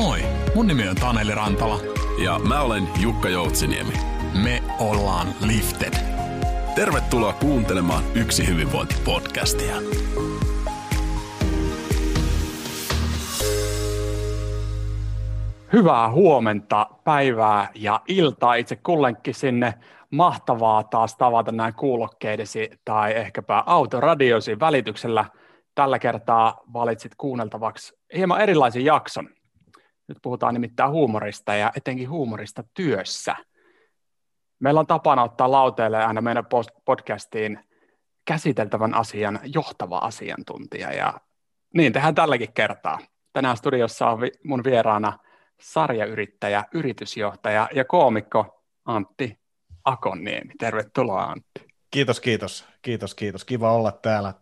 Moi, mun nimi on Taneli Rantala. Ja mä olen Jukka Joutsiniemi. Me ollaan Lifted. Tervetuloa kuuntelemaan Yksi hyvinvointi-podcastia. Hyvää huomenta, päivää ja iltaa itse kullenkin sinne. Mahtavaa taas tavata näin kuulokkeidesi tai ehkäpä autoradiosi välityksellä. Tällä kertaa valitsit kuunneltavaksi hieman erilaisen jakson. Nyt puhutaan nimittäin huumorista ja etenkin huumorista työssä. Meillä on tapana ottaa lauteelle aina meidän podcastiin käsiteltävän asian johtava asiantuntija ja niin tehdään tälläkin kertaa. Tänään studiossa on mun vieraana – sarjayrittäjä, yritysjohtaja ja koomikko Antti Akonniemi. Tervetuloa Antti. Kiitos, kiitos. Kiitos, kiitos. Kiva olla täällä.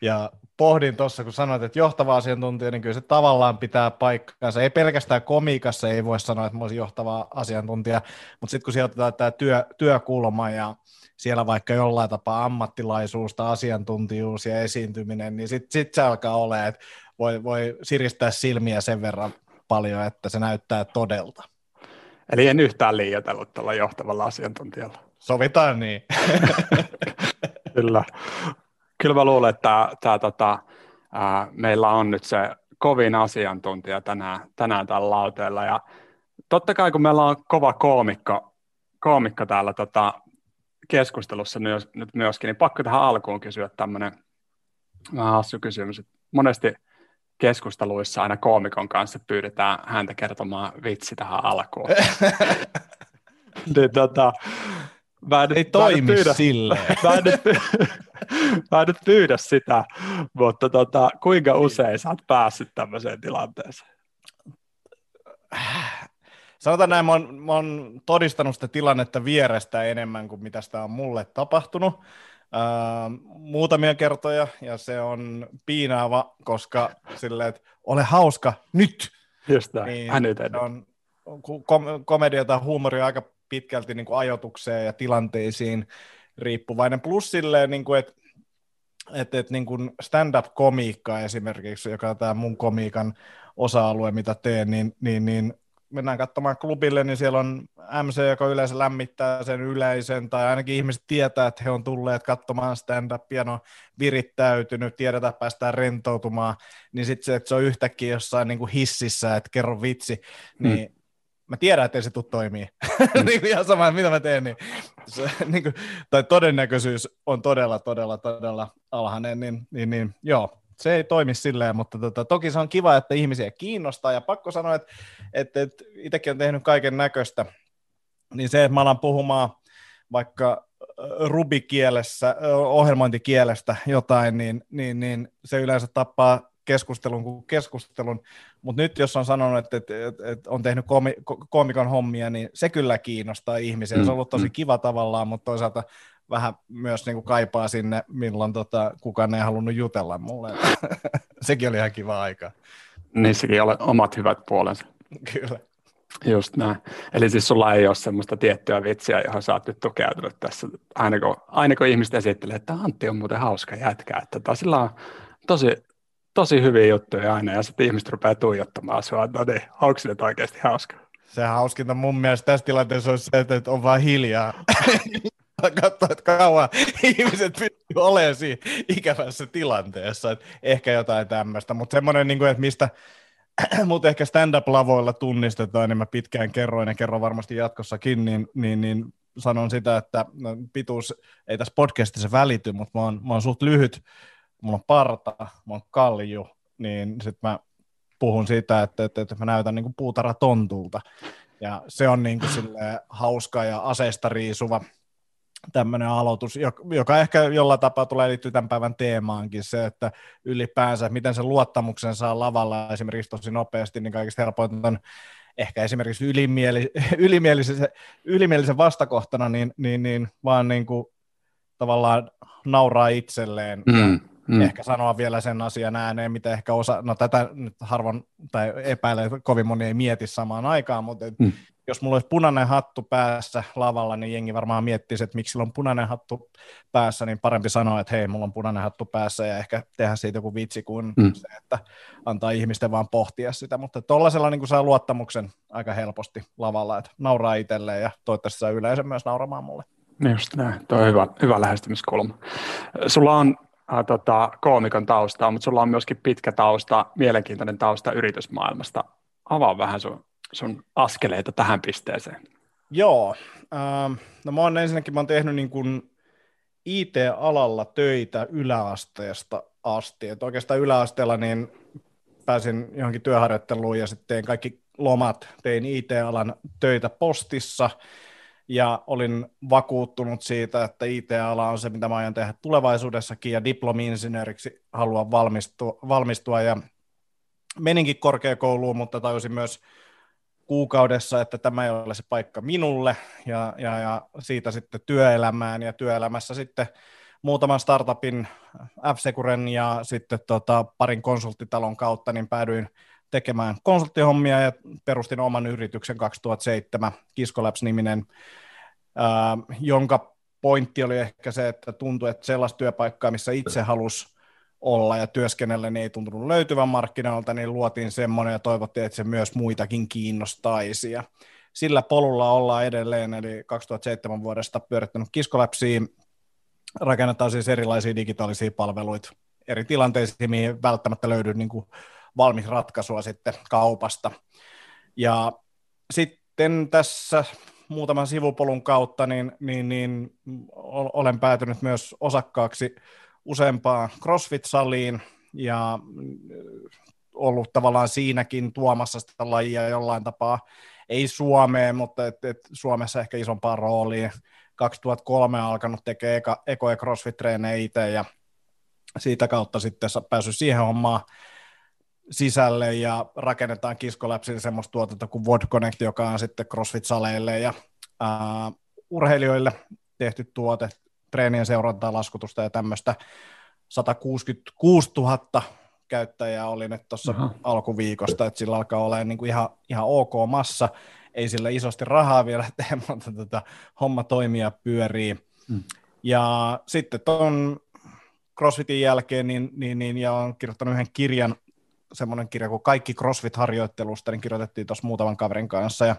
Ja pohdin tuossa, kun sanoit, että johtava asiantuntija, niin kyllä se tavallaan pitää paikkaansa. Ei pelkästään komiikassa ei voi sanoa, että mä olisin johtava asiantuntija, mutta sitten kun sieltä otetaan tämä työ, työkulma ja siellä vaikka jollain tapaa ammattilaisuus tai asiantuntijuus ja esiintyminen, niin sitten sit se alkaa olla, että voi, voi siristää silmiä sen verran paljon, että se näyttää todelta. Eli en yhtään liioitellut tällä johtavalla asiantuntijalla. Sovitaan niin. Kyllä. Kyllä mä luulen, että tämä, tota, ää, meillä on nyt se kovin asiantuntija tänään, tänään tällä lauteella. Ja totta kai kun meillä on kova koomikko, koomikko täällä tota, keskustelussa myös, nyt myöskin, niin pakko tähän alkuun kysyä tämmöinen vähän hassu kysymys. Monesti keskusteluissa aina koomikon kanssa pyydetään häntä kertomaan vitsi tähän alkuun. niin, tota, mä en, Ei toimi pyydä, silleen. Mä en, nyt, mä en nyt pyydä sitä, mutta tota, kuinka usein sä oot päässyt tämmöiseen tilanteeseen? Sanotaan näin, mä oon, mä oon todistanut sitä tilannetta vierestä enemmän kuin mitä sitä on mulle tapahtunut muutamia kertoja, ja se on piinaava, koska silleen, että ole hauska nyt. Just niin se on kom- komedia tai huumori aika pitkälti niin kuin ajotukseen ja tilanteisiin riippuvainen. Plus silleen, niin kuin, että et, et, niin stand-up-komiikka esimerkiksi, joka on tämä mun komiikan osa-alue, mitä teen, niin, niin, niin mennään katsomaan klubille, niin siellä on MC, joka yleensä lämmittää sen yleisen, tai ainakin ihmiset tietää, että he on tulleet katsomaan stand-upia, no virittäytynyt, tiedetään, että päästään rentoutumaan, niin sitten se, että se on yhtäkkiä jossain niin kuin hississä, että kerro vitsi, niin mm. Mä tiedän, että ei se tule toimii. Mm. niin kuin ihan sama, mitä mä teen, niin, se, niin kuin, tai todennäköisyys on todella, todella, todella alhainen, niin, niin, niin joo, se ei toimi silleen, mutta tota, toki se on kiva, että ihmisiä kiinnostaa, ja pakko sanoa, että, että, että itsekin on tehnyt kaiken näköistä, niin se, että mä alan puhumaan vaikka rubikielessä, ohjelmointikielestä jotain, niin, niin, niin se yleensä tappaa keskustelun kuin keskustelun, mutta nyt jos on sanonut, että, että, että, että on tehnyt komi, komikon hommia, niin se kyllä kiinnostaa ihmisiä, se on ollut tosi mm. kiva tavallaan, mutta toisaalta vähän myös niin kuin kaipaa sinne, milloin tota, kukaan ei halunnut jutella mulle. Sekin oli ihan kiva aika. Niissäkin on omat hyvät puolensa. Kyllä. Just näin. Eli siis sulla ei ole semmoista tiettyä vitsiä, johon sä oot nyt tukeutunut tässä. Aina kun, aina kun ihmiset esittelee, että Antti on muuten hauska jätkä, että tota, sillä on tosi, tosi hyviä juttuja aina, ja sitten ihmiset rupeaa tuijottamaan sua, no niin, onko se nyt oikeasti hauska? Se hauskinta mun mielestä tässä tilanteessa on se, että on vaan hiljaa. katsoa, että kauan ihmiset pystyy olemaan siinä ikävässä tilanteessa. Että ehkä jotain tämmöistä, mutta semmoinen, niin että mistä mut ehkä stand-up-lavoilla tunnistetaan, niin mä pitkään kerroin ja kerron varmasti jatkossakin, niin, niin, niin sanon sitä, että no, pituus ei tässä podcastissa välity, mutta mä oon, mä oon suht lyhyt, mulla on parta, mä oon kalju, niin sitten mä puhun siitä, että, että, että mä näytän niin kuin puutara tontulta. Ja se on niin kuin hauska ja aseista riisuva tämmöinen aloitus, joka ehkä jollain tapaa tulee liittyä tämän päivän teemaankin, se, että ylipäänsä, miten sen luottamuksen saa lavalla esimerkiksi tosi nopeasti, niin kaikista helpointa on ehkä esimerkiksi ylimieli, ylimielisen, ylimielisen vastakohtana, niin, niin, niin vaan niin kuin tavallaan nauraa itselleen mm. Mm. ehkä sanoa vielä sen asian ääneen, mitä ehkä osa, no tätä nyt harvoin tai epäilee, kovin moni ei mieti samaan aikaan, mutta mm jos mulla olisi punainen hattu päässä lavalla, niin jengi varmaan miettisi, että miksi sillä on punainen hattu päässä, niin parempi sanoa, että hei, mulla on punainen hattu päässä ja ehkä tehdä siitä joku vitsi kuin mm. se, että antaa ihmisten vaan pohtia sitä, mutta tuollaisella niin saa luottamuksen aika helposti lavalla, että nauraa itselleen ja toivottavasti saa yleensä myös nauramaan mulle. Just näin, tuo on hyvä, hyvä lähestymiskulma. Sulla on äh, tota, koomikon taustaa, mutta sulla on myöskin pitkä tausta, mielenkiintoinen tausta yritysmaailmasta. Avaa vähän sun sun askeleita tähän pisteeseen? Joo, äh, no mä oon ensinnäkin mä oon tehnyt niin kuin IT-alalla töitä yläasteesta asti, että oikeastaan yläasteella niin pääsin johonkin työharjoitteluun ja sitten tein kaikki lomat, tein IT-alan töitä postissa, ja olin vakuuttunut siitä, että IT-ala on se, mitä mä aion tehdä tulevaisuudessakin, ja diplomi-insinööriksi haluan valmistua, valmistua. Ja meninkin korkeakouluun, mutta tajusin myös kuukaudessa, että tämä ei ole se paikka minulle, ja, ja, ja siitä sitten työelämään, ja työelämässä sitten muutaman startupin, f ja sitten tota, parin konsulttitalon kautta, niin päädyin tekemään konsulttihommia ja perustin oman yrityksen 2007, Kiskolabs-niminen, ää, jonka pointti oli ehkä se, että tuntui, että sellaista työpaikkaa, missä itse halusi olla ja työskennellä, niin ei tuntunut löytyvän markkinoilta, niin luotiin semmoinen ja toivottiin, että se myös muitakin kiinnostaisi. Ja sillä polulla ollaan edelleen, eli 2007 vuodesta pyörittänyt Kiskoläpsiä, rakennetaan siis erilaisia digitaalisia palveluita eri tilanteisiin, mihin välttämättä löydy niin kuin valmis ratkaisua sitten kaupasta. Ja sitten tässä muutaman sivupolun kautta niin, niin, niin olen päätynyt myös osakkaaksi useampaan CrossFit-saliin ja ollut tavallaan siinäkin tuomassa sitä lajia jollain tapaa, ei Suomeen, mutta et, et Suomessa ehkä isompaa roolia. 2003 alkanut tekemään eka, eko- ja crossfit-treenejä itse ja siitä kautta sitten päässyt siihen hommaan sisälle ja rakennetaan Kiskoläpsin semmoista tuotetta kuin Wod Connect, joka on sitten CrossFit-saleille ja uh, urheilijoille tehty tuote, treenien seurantaa, laskutusta ja tämmöistä. 166 000 käyttäjää oli nyt tuossa alkuviikosta, että sillä alkaa olla niin kuin ihan, ihan ok massa, ei sillä isosti rahaa vielä tee, mutta tota, homma toimii ja pyörii. Mm. Ja sitten tuon CrossFitin jälkeen, niin, niin, niin, ja olen kirjoittanut yhden kirjan, semmoinen kirja kuin Kaikki CrossFit-harjoittelusta, niin kirjoitettiin tuossa muutaman kaverin kanssa, ja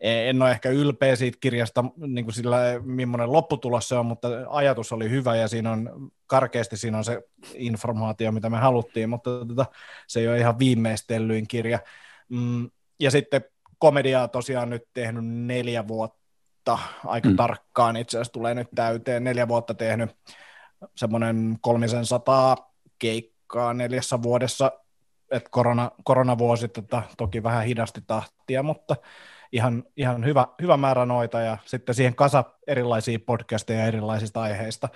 en ole ehkä ylpeä siitä kirjasta, niin kuin sillä, millainen lopputulos se on, mutta ajatus oli hyvä ja siinä on karkeasti siinä on se informaatio, mitä me haluttiin, mutta tota, se ei ole ihan viimeistellyin kirja. Mm, ja sitten komediaa tosiaan nyt tehnyt neljä vuotta, aika mm. tarkkaan itse asiassa tulee nyt täyteen, neljä vuotta tehnyt semmoinen kolmisen sataa keikkaa neljässä vuodessa, että korona, koronavuosi tota, toki vähän hidasti tahtia, mutta ihan, ihan hyvä, hyvä määrä noita ja sitten siihen kasa erilaisia podcasteja erilaisista aiheista,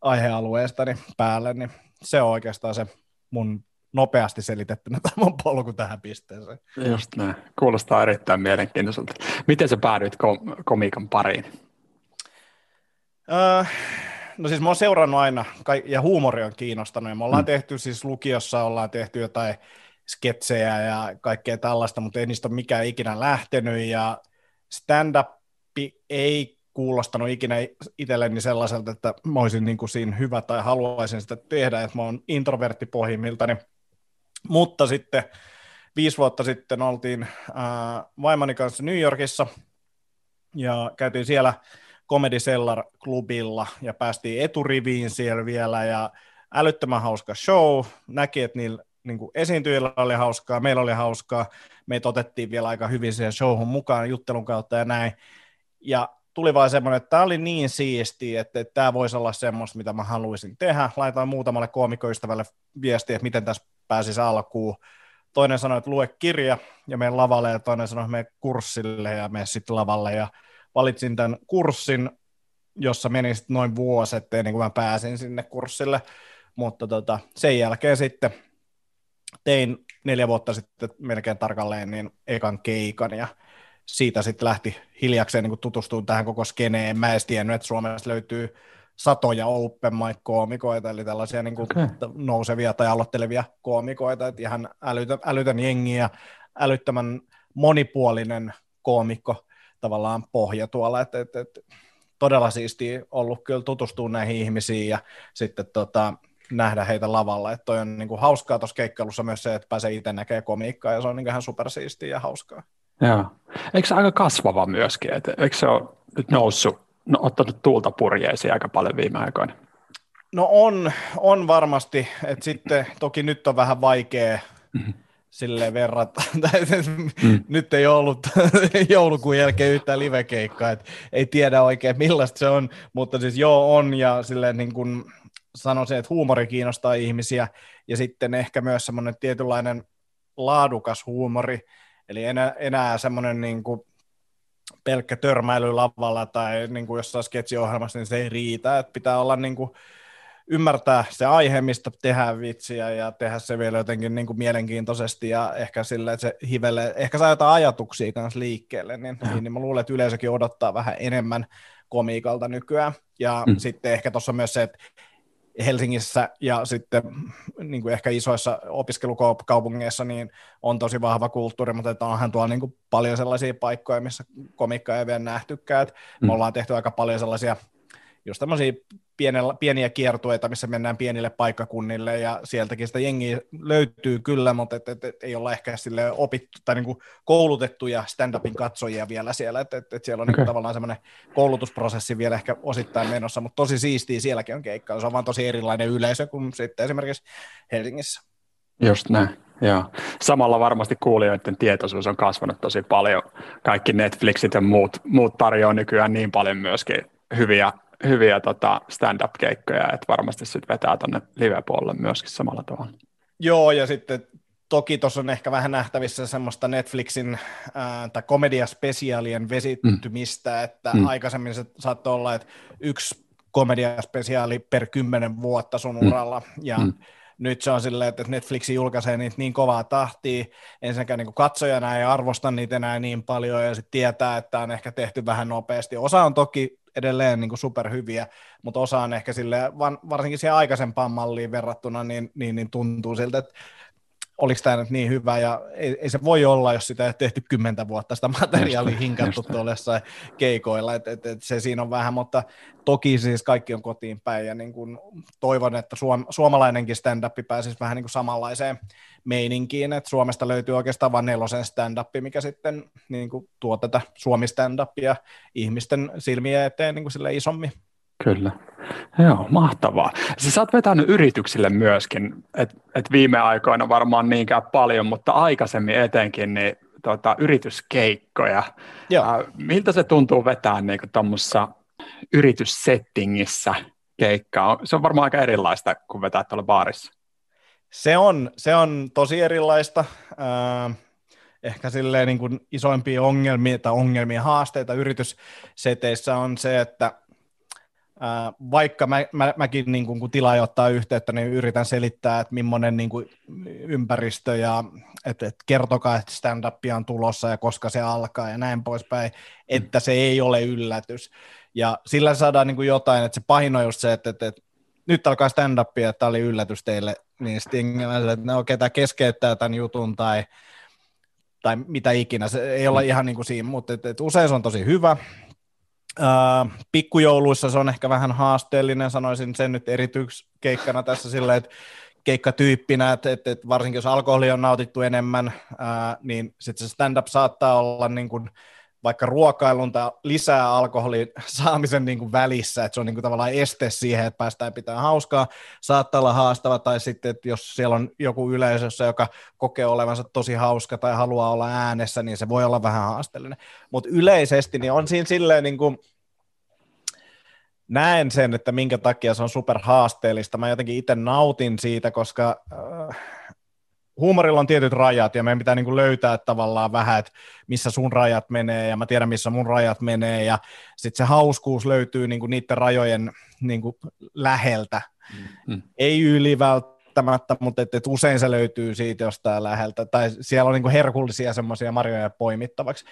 aihealueista niin päälle, niin se on oikeastaan se mun nopeasti selitettynä tämä mun polku tähän pisteeseen. Just näin. Kuulostaa erittäin mielenkiintoiselta. Miten sä päädyit kom- komiikan pariin? Öö, no siis mä oon seurannut aina, ja huumori on kiinnostanut, ja me ollaan mm. tehty siis lukiossa, ollaan tehty jotain sketsejä ja kaikkea tällaista, mutta ei niistä ole mikään ikinä lähtenyt ja stand-up ei kuulostanut ikinä itselleni sellaiselta, että mä olisin niin kuin siinä hyvä tai haluaisin sitä tehdä, että mä oon introvertti pohjimmiltani. Mutta sitten viisi vuotta sitten oltiin äh, vaimoni kanssa New Yorkissa ja käytiin siellä Comedy Cellar-klubilla ja päästiin eturiviin siellä vielä ja älyttömän hauska show. Näki, että niillä niin kuin esiintyjillä oli hauskaa, meillä oli hauskaa, meitä otettiin vielä aika hyvin siihen showhun mukaan juttelun kautta ja näin. Ja tuli vaan semmoinen, että tämä oli niin siisti, että, tämä voisi olla semmoista, mitä mä haluaisin tehdä. Laitoin muutamalle koomikoystävälle viestiä, että miten tässä pääsisi alkuun. Toinen sanoi, että lue kirja ja mene lavalle, ja toinen sanoi, että mene kurssille ja mene sitten lavalle. Ja valitsin tämän kurssin, jossa meni noin vuosi, ettei niin kuin mä pääsin sinne kurssille. Mutta tota, sen jälkeen sitten tein neljä vuotta sitten melkein tarkalleen niin ekan keikan ja siitä sitten lähti hiljakseen niin tutustumaan tähän koko skeneen. Mä en tiennyt, että Suomesta löytyy satoja open mic-koomikoita, eli tällaisia niin kuin okay. nousevia tai aloittelevia koomikoita, että ihan älytön, älytön jengi ja älyttömän monipuolinen koomikko tavallaan pohja tuolla, että, että, että todella siistiä ollut kyllä tutustua näihin ihmisiin ja sitten tota, nähdä heitä lavalla, että toi on niin kuin hauskaa tuossa keikkailussa myös se, että pääsee itse näkemään komiikkaa ja se on niin ihan supersiistiä ja hauskaa. Joo. Eikö se aika kasvava myöskin, että eikö se ole nyt noussut, no, ottanut tuulta purjeisiin aika paljon viime aikoina? No on, on varmasti, että sitten toki nyt on vähän vaikea mm-hmm silleen verrata. mm. Nyt ei ollut joulukuun jälkeen yhtään livekeikkaa, että ei tiedä oikein millaista se on, mutta siis joo on ja silleen niin kuin sanoisin, että huumori kiinnostaa ihmisiä ja sitten ehkä myös semmoinen tietynlainen laadukas huumori, eli enää, enää semmoinen niin kuin pelkkä törmäily lavalla tai niin kuin jossain sketsiohjelmassa, niin se ei riitä, että pitää olla niin kuin ymmärtää se aihe, mistä tehdään vitsiä ja tehdä se vielä jotenkin niin kuin mielenkiintoisesti ja ehkä sille, että se hivelee, ehkä saa jotain ajatuksia kanssa liikkeelle, niin, niin, niin mä luulen, että yleisökin odottaa vähän enemmän komiikalta nykyään. Ja mm. sitten ehkä tuossa myös se, että Helsingissä ja sitten niin kuin ehkä isoissa opiskelukaupungeissa niin on tosi vahva kulttuuri, mutta että onhan tuolla niin kuin paljon sellaisia paikkoja, missä komikkaa ei vielä nähtykään. Mm. Me ollaan tehty aika paljon sellaisia just tämmöisiä pienellä, pieniä kiertueita, missä mennään pienille paikkakunnille ja sieltäkin sitä jengiä löytyy kyllä, mutta et, et, et, ei olla ehkä sille opittu tai niin koulutettuja stand-upin katsojia vielä siellä, että et, et siellä on okay. niin tavallaan semmoinen koulutusprosessi vielä ehkä osittain menossa, mutta tosi siistiä sielläkin on keikka, se on vaan tosi erilainen yleisö kuin sitten esimerkiksi Helsingissä. Just näin. Joo. Samalla varmasti kuulijoiden tietoisuus on kasvanut tosi paljon. Kaikki Netflixit ja muut, muut tarjoaa nykyään niin paljon myöskin hyviä hyviä tota stand-up-keikkoja, että varmasti sitten vetää tuonne live-puolelle myöskin samalla tavalla. Joo, ja sitten toki tuossa on ehkä vähän nähtävissä semmoista Netflixin ää, tai komediaspesiaalien vesittymistä, mm. että mm. aikaisemmin se saattoi olla, että yksi komediaspesiaali per kymmenen vuotta sun mm. uralla, ja mm. nyt se on silleen, että Netflix julkaisee niitä niin kovaa tahtia, ensinnäkään niin katsojana ei arvosta niitä enää niin paljon, ja sitten tietää, että on ehkä tehty vähän nopeasti. Osa on toki edelleen niin kuin superhyviä, mutta osa on ehkä sille, varsinkin siihen aikaisempaan malliin verrattuna, niin, niin, niin tuntuu siltä, että oliko tämä nyt niin hyvä, ja ei, ei, se voi olla, jos sitä ei tehty kymmentä vuotta sitä materiaalia hinkattu tuolla keikoilla, että et, et se siinä on vähän, mutta toki siis kaikki on kotiin päin, ja niin kun toivon, että suom, suomalainenkin stand-up pääsisi vähän niin kuin samanlaiseen meininkiin, että Suomesta löytyy oikeastaan vain nelosen stand-up, mikä sitten niin kuin tuo tätä Suomi stand-upia ihmisten silmiä eteen niin kuin sille isommin. Kyllä. Joo, mahtavaa. Siis sä oot vetänyt yrityksille myöskin, että et viime aikoina varmaan niinkään paljon, mutta aikaisemmin etenkin niin tota, yrityskeikkoja. Joo. Äh, miltä se tuntuu vetää niin tuommoisessa yrityssettingissä keikkaa? Se on varmaan aika erilaista kuin vetää tuolla baarissa. Se on, se on tosi erilaista. Äh, ehkä silleen niin kuin isoimpia ongelmia tai ongelmia, haasteita yritysseteissä on se, että vaikka mä, mä, mäkin niin kun tilaaja ottaa yhteyttä, niin yritän selittää, että millainen niin ympäristö ja että, että kertokaa, että stand-up on tulossa ja koska se alkaa ja näin poispäin, että se ei ole yllätys. Ja sillä saadaan niin jotain, että se pahin on just se, että, että, että nyt alkaa stand-up, että tämä oli yllätys teille, niin sitten että no okei, tämä keskeyttää tämän jutun tai, tai mitä ikinä, se ei olla ihan niin kuin siinä, mutta että, että usein se on tosi hyvä, Pikkujouluissa se on ehkä vähän haasteellinen, sanoisin sen nyt erityiskeikkana tässä silleen, että keikkatyyppinä, että, että, varsinkin jos alkoholi on nautittu enemmän, uh, niin sitten se stand-up saattaa olla niin kuin, vaikka ruokailun tai lisää alkoholin saamisen niin kuin välissä, että se on niin kuin tavallaan este siihen, että päästään pitää hauskaa, saattaa olla haastava, tai sitten, että jos siellä on joku yleisössä, joka kokee olevansa tosi hauska tai haluaa olla äänessä, niin se voi olla vähän haasteellinen. Mutta yleisesti niin on siinä silleen niin kuin, näen sen, että minkä takia se on super haasteellista. Mä jotenkin itse nautin siitä, koska äh, huumorilla on tietyt rajat ja meidän pitää niin kuin löytää tavallaan vähän, että missä sun rajat menee ja mä tiedän, missä mun rajat menee ja sitten se hauskuus löytyy niin kuin niiden rajojen niin kuin läheltä. Mm. Ei yli välttämättä, mutta et, et usein se löytyy siitä jostain läheltä tai siellä on niin kuin herkullisia semmoisia marjoja poimittavaksi.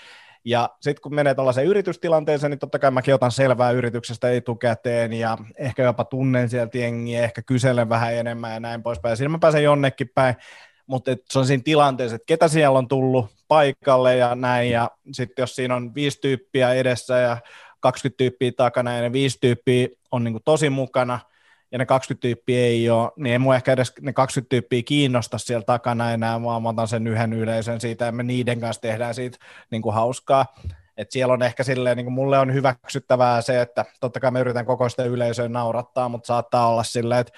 Ja sitten kun menee tällaiseen yritystilanteeseen, niin totta kai mäkin otan selvää yrityksestä etukäteen ja ehkä jopa tunnen sieltä jengiä, ehkä kyselen vähän enemmän ja näin poispäin. Ja siinä mä pääsen jonnekin päin, mutta se on siinä tilanteessa, että ketä siellä on tullut paikalle ja näin, ja sitten jos siinä on viisi tyyppiä edessä ja 20 tyyppiä takana ja ne viisi tyyppiä on niin tosi mukana, ja ne 20 tyyppiä ei ole, niin ei mua ehkä edes ne 20 tyyppiä kiinnosta siellä takana enää, vaan mä otan sen yhden yleisön siitä, ja me niiden kanssa tehdään siitä niin kuin hauskaa. Et siellä on ehkä silleen, niin kuin mulle on hyväksyttävää se, että totta kai me yritän koko sitä yleisöä naurattaa, mutta saattaa olla silleen, että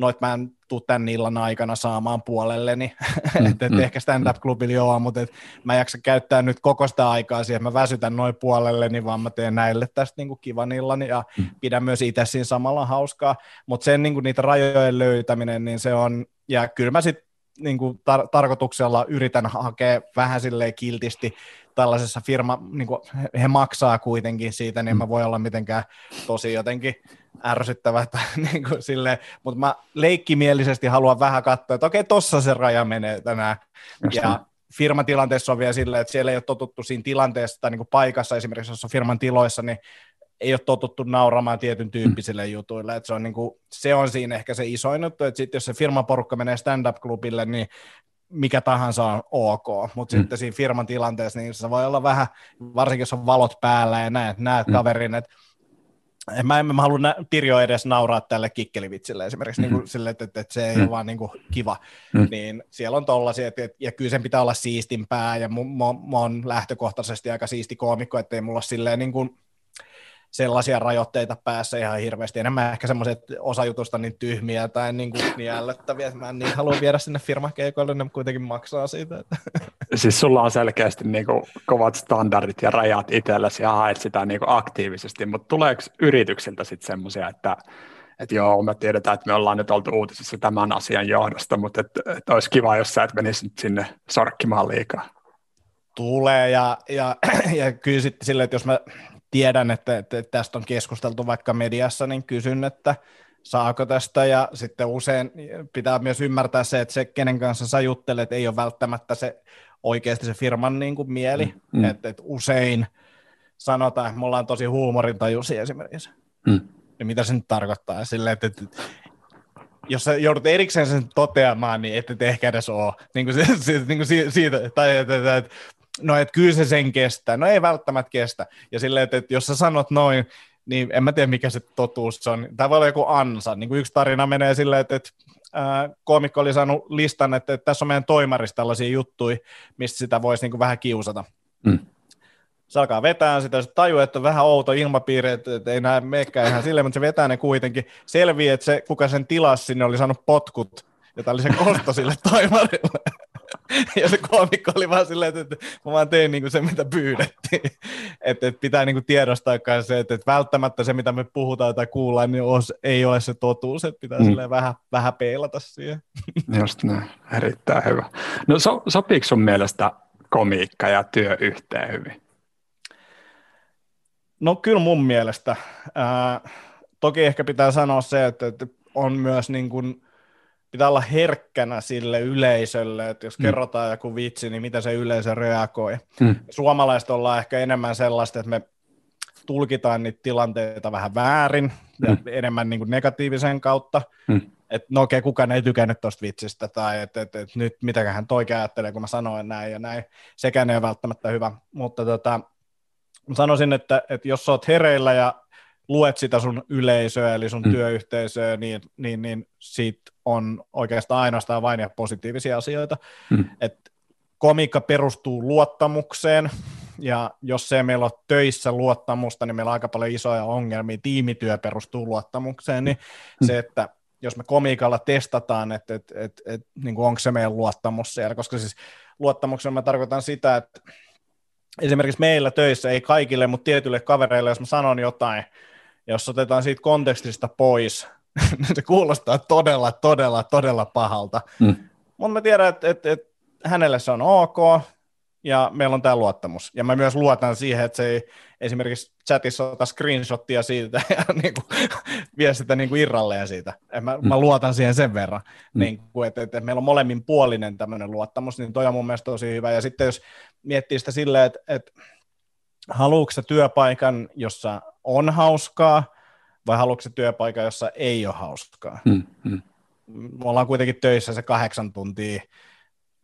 noit mä en tuu tämän illan aikana saamaan puolelleni, mm, että et mm, ehkä stand-up-klubilla joo, mutta et mä en jaksa käyttää nyt koko sitä aikaa siihen, mä väsytän noin puolelleni, vaan mä teen näille tästä niinku kivan illan ja mm. pidän myös itse siinä samalla hauskaa, mutta sen niinku niitä rajojen löytäminen, niin se on, ja kyllä mä sitten niinku tar- tarkoituksella yritän hakea vähän silleen kiltisti tällaisessa firma, niin kuin he maksaa kuitenkin siitä, niin mä voi olla mitenkään tosi jotenkin ärsyttävä, että niin kuin silleen, mutta mä leikkimielisesti haluan vähän katsoa, että okei, tossa se raja menee tänään. Just ja niin. firmatilanteessa on vielä silleen, että siellä ei ole totuttu siinä tilanteessa tai niin kuin paikassa, esimerkiksi jos on firman tiloissa, niin ei ole totuttu nauramaan tietyn tyyppisille mm. jutuille, että se on, niin kuin, se on siinä ehkä se isoin juttu, että sitten jos se firmaporukka menee stand-up-klubille, niin mikä tahansa on ok, mutta mm. sitten siinä firman tilanteessa niin se voi olla vähän, varsinkin jos on valot päällä ja näet, näet mm. kaverin, että en mä, en mä halua nä- Pirjo edes nauraa tälle kikkelivitsille esimerkiksi, mm-hmm. niin kuin sille, että, että, se ei mm-hmm. ole vaan niin kuin kiva, mm-hmm. niin siellä on tollaisia, että, ja kyllä sen pitää olla siistimpää, ja mä, mä oon lähtökohtaisesti aika siisti koomikko, ettei mulla ole silleen niin kuin, sellaisia rajoitteita päässä ihan hirveästi. Enemmän ehkä semmoiset osa jutusta niin tyhmiä tai niin, kuin niin ällöttäviä, että mä en niin halua viedä sinne firmakeikoille, ne kuitenkin maksaa siitä. Siis sulla on selkeästi niin kuin kovat standardit ja rajat itsellesi ja haet sitä niin kuin aktiivisesti, mutta tuleeko yrityksiltä sitten semmoisia, että että joo, me tiedetään, että me ollaan nyt oltu uutisissa tämän asian johdosta, mutta että, että olisi kiva, jos sä et menisi nyt sinne sorkkimaan liikaa. Tulee, ja, ja, ja kyllä sitten silleen, että jos mä tiedän, että, että tästä on keskusteltu vaikka mediassa, niin kysyn, että saako tästä, ja sitten usein pitää myös ymmärtää se, että se, kenen kanssa sä juttelet, ei ole välttämättä se oikeasti se firman niin kuin mieli, mm, mm. että, että usein sanotaan, että me ollaan tosi huumorintajuisia esimerkiksi. Mm. Ja mitä se nyt tarkoittaa? Silleen, että, että jos sä joudut erikseen sen toteamaan, niin ette te ehkä edes ole. Niin kuin, se, se, niin kuin siitä, tai että, että, että no et kyllä se sen kestää. No ei välttämättä kestä. Ja silleen, että, että jos sä sanot noin, niin en mä tiedä mikä se totuus on. Tämä voi olla joku ansa. Niin kuin yksi tarina menee silleen, että, että koomikko oli saanut listan, että, että tässä on meidän toimarista tällaisia juttuja, mistä sitä voisi niin kuin vähän kiusata. Mm. Se alkaa vetää sitä, se tajuu, että on vähän outo ilmapiiri, että, että ei näe meikään ihan silleen, mutta se vetää ne kuitenkin. Selvii, että se, kuka sen tilasi sinne, oli saanut potkut, ja tämä oli se kosto sille toimarille. Ja se koomikko oli vaan silleen, että, mä vaan tein niin kuin se, mitä pyydettiin. että, että pitää niin kuin tiedostaa se, että, että välttämättä se, mitä me puhutaan tai kuullaan, niin os, ei ole se totuus, että pitää mm. vähän, vähän peilata siihen. Just näin, erittäin hyvä. No so, sopiiko sun mielestä komiikka ja työ yhteen hyvin? No kyllä mun mielestä. Ää, toki ehkä pitää sanoa se, että, että on myös niin kuin, pitää olla herkkänä sille yleisölle, että jos mm. kerrotaan joku vitsi, niin mitä se yleisö reagoi. Mm. Suomalaiset ollaan ehkä enemmän sellaista, että me tulkitaan niitä tilanteita vähän väärin mm. ja enemmän niin kuin negatiivisen kautta. Mm. Että no okei, okay, kukaan ei tykännyt tuosta vitsistä, tai että et, et, nyt mitäköhän toikin ajattelee, kun mä sanoin näin ja näin. Sekään ei ole välttämättä hyvä, mutta tota, sanoisin, että, että jos oot hereillä ja luet sitä sun yleisöä, eli sun mm. työyhteisöä, niin, niin, niin siitä on oikeastaan ainoastaan vain ja positiivisia asioita. Mm. Et komiikka perustuu luottamukseen, ja jos se meillä on töissä luottamusta, niin meillä on aika paljon isoja ongelmia. Tiimityö perustuu luottamukseen, niin mm. se, että jos me komiikalla testataan, että et, et, et, niin onko se meidän luottamus siellä, koska siis luottamuksella mä tarkoitan sitä, että esimerkiksi meillä töissä, ei kaikille, mutta tietyille kavereille, jos mä sanon jotain, jos otetaan siitä kontekstista pois, niin se kuulostaa todella, todella, todella pahalta. Mm. Mutta mä tiedän, että, että, että hänelle se on ok, ja meillä on tämä luottamus. Ja mä myös luotan siihen, että se ei esimerkiksi chatissa ota screenshottia siitä ja niin kuin, vie sitä niin kuin irralleen siitä. Et mä, mm. mä luotan siihen sen verran, mm. niin kuin, että, että meillä on molemmin puolinen tämmöinen luottamus, niin toi on mun mielestä tosi hyvä. Ja sitten jos miettii sitä silleen, että, että haluatko se työpaikan, jossa on hauskaa, vai haluatko se työpaikan, jossa ei ole hauskaa? Mm, mm. Me ollaan kuitenkin töissä se kahdeksan tuntia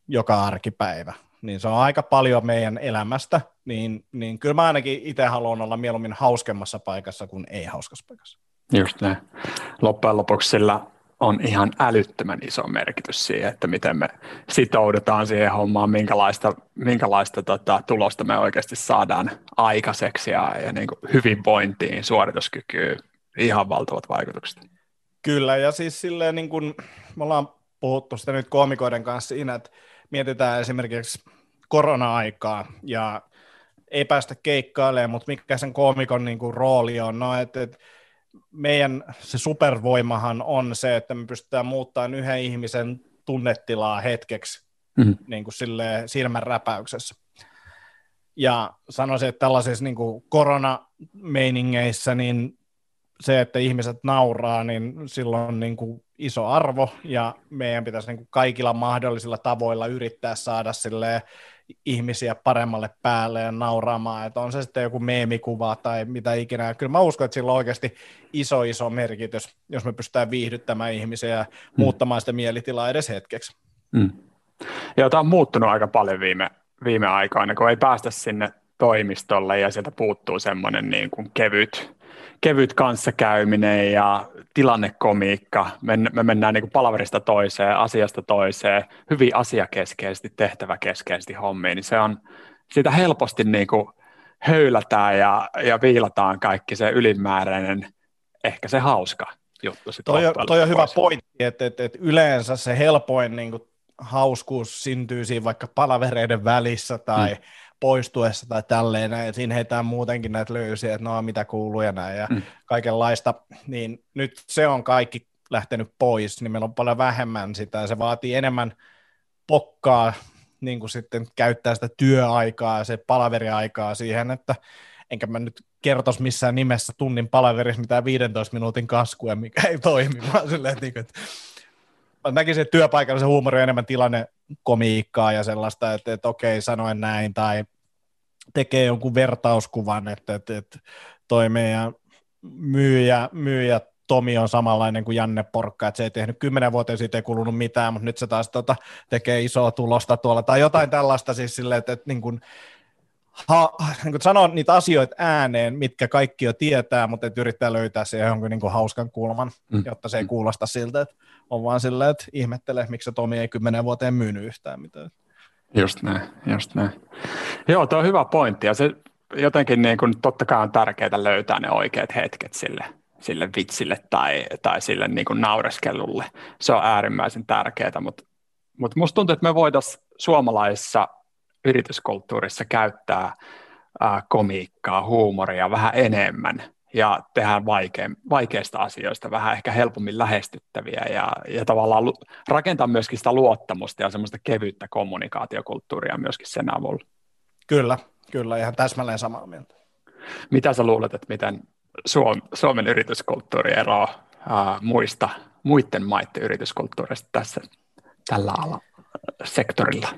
joka arkipäivä, niin se on aika paljon meidän elämästä, niin, niin kyllä mä ainakin itse haluan olla mieluummin hauskemmassa paikassa kuin ei hauskassa paikassa. Just näin. Loppujen lopuksi sillä on ihan älyttömän iso merkitys siihen, että miten me sitoudutaan siihen hommaan, minkälaista, minkälaista tota, tulosta me oikeasti saadaan aikaiseksi ja, ja niin kuin hyvinvointiin, suorituskykyyn, ihan valtavat vaikutukset. Kyllä, ja siis silleen niin kuin, me ollaan puhuttu sitä nyt koomikoiden kanssa siinä, että mietitään esimerkiksi korona-aikaa ja ei päästä keikkailemaan, mutta mikä sen koomikon niin kuin, rooli on, no että et, meidän se supervoimahan on se, että me pystytään muuttamaan yhden ihmisen tunnetilaa hetkeksi mm-hmm. niin kuin silleen, silmän räpäyksessä. Ja sanoisin, että tällaisissa niin kuin koronameiningeissä, niin se, että ihmiset nauraa, niin silloin on niin kuin iso arvo, ja meidän pitäisi niin kuin kaikilla mahdollisilla tavoilla yrittää saada silleen, ihmisiä paremmalle päälle ja nauraamaan, että on se sitten joku meemikuva tai mitä ikinä. Kyllä mä uskon, että sillä on oikeasti iso iso merkitys, jos me pystytään viihdyttämään ihmisiä ja mm. muuttamaan sitä mielitilaa edes hetkeksi. Mm. Joo, tämä on muuttunut aika paljon viime, viime aikoina, kun ei päästä sinne toimistolle ja sieltä puuttuu semmoinen niin kuin kevyt, kevyt kanssakäyminen ja tilannekomiikka. Me, me mennään niin kuin palaverista toiseen, asiasta toiseen, hyvin asiakeskeisesti, tehtäväkeskeisesti hommiin, niin se on, siitä helposti niin kuin höylätään ja, ja viilataan kaikki se ylimääräinen, ehkä se hauska juttu. Toi, toi on hyvä pointti, että, että, että yleensä se helpoin niin kuin hauskuus syntyy siinä vaikka palavereiden välissä tai mm poistuessa tai tälleen, ja siinä heitään muutenkin näitä löysiä, että no mitä kuuluu ja näin, ja mm. kaikenlaista, niin nyt se on kaikki lähtenyt pois, niin meillä on paljon vähemmän sitä, ja se vaatii enemmän pokkaa niin kuin sitten käyttää sitä työaikaa ja se palaveriaikaa siihen, että enkä mä nyt kertoisi missään nimessä tunnin palaverissa mitään 15 minuutin kaskua, mikä ei toimi, vaan silleen, että, niin että mä näkisin, että työpaikalla se huumori on enemmän tilanne komiikkaa ja sellaista, että, että okei, sanoen näin, tai tekee jonkun vertauskuvan, että, että, että toi meidän myyjä, myyjä Tomi on samanlainen kuin Janne Porkka, että se ei tehnyt kymmenen vuoteen siitä ei kulunut mitään, mutta nyt se taas tota, tekee isoa tulosta tuolla, tai jotain tällaista siis silleen, että, että niin kuin, ha, niin kuin sanoa niitä asioita ääneen, mitkä kaikki jo tietää, mutta että yrittää löytää siihen jonkun niin kuin hauskan kulman, mm. jotta se ei kuulosta siltä, että on vaan silleen, että ihmettelee, miksi Tomi ei kymmenen vuoteen myynyt yhtään mitään. Just näin, just näin. Joo, tuo on hyvä pointti, ja se jotenkin niin kuin, totta kai on tärkeää löytää ne oikeat hetket sille, sille vitsille tai, tai sille niin kuin naureskelulle. Se on äärimmäisen tärkeää, mutta, mutta musta tuntuu, että me voitaisiin suomalaisessa yrityskulttuurissa käyttää ää, komiikkaa, huumoria vähän enemmän ja tehdään vaikein, vaikeista asioista vähän ehkä helpommin lähestyttäviä ja, ja tavallaan rakentaa myöskin sitä luottamusta ja semmoista kevyttä kommunikaatiokulttuuria myöskin sen avulla. Kyllä, kyllä, ihan täsmälleen samaa mieltä. Mitä sä luulet, että miten Suom, Suomen yrityskulttuuri eroaa ää, muista, muiden maiden yrityskulttuurista tässä tällä alalla, sektorilla?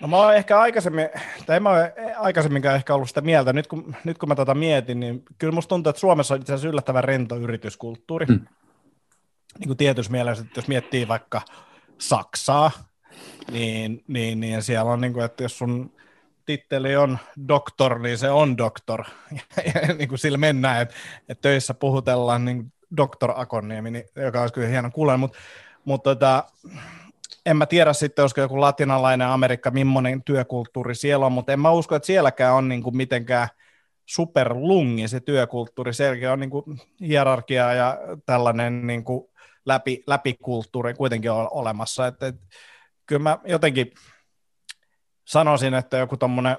No mä oon ehkä aikaisemmin, tai en mä ole aikaisemminkaan ehkä ollut sitä mieltä, nyt kun, nyt kun mä tätä mietin, niin kyllä musta tuntuu, että Suomessa on itse asiassa yllättävän rento yrityskulttuuri. Mm. Niin kuin tietyssä mielessä, että jos miettii vaikka Saksaa, niin, niin, niin siellä on, niin kuin, että jos sun titteli on doktor, niin se on doktor. Ja, niin kuin sillä mennään, että, että töissä puhutellaan niin doktor Akonniemi, niin, joka olisi kyllä hieno kuulla, mutta, mutta tota, en mä tiedä sitten, olisiko joku latinalainen Amerikka, millainen työkulttuuri siellä on, mutta en mä usko, että sielläkään on niin kuin mitenkään superlungi se työkulttuuri. Sielläkin on niin kuin hierarkia ja tällainen niin kuin läpi, läpikulttuuri kuitenkin on olemassa. Että, että kyllä mä jotenkin sanoisin, että joku tuommoinen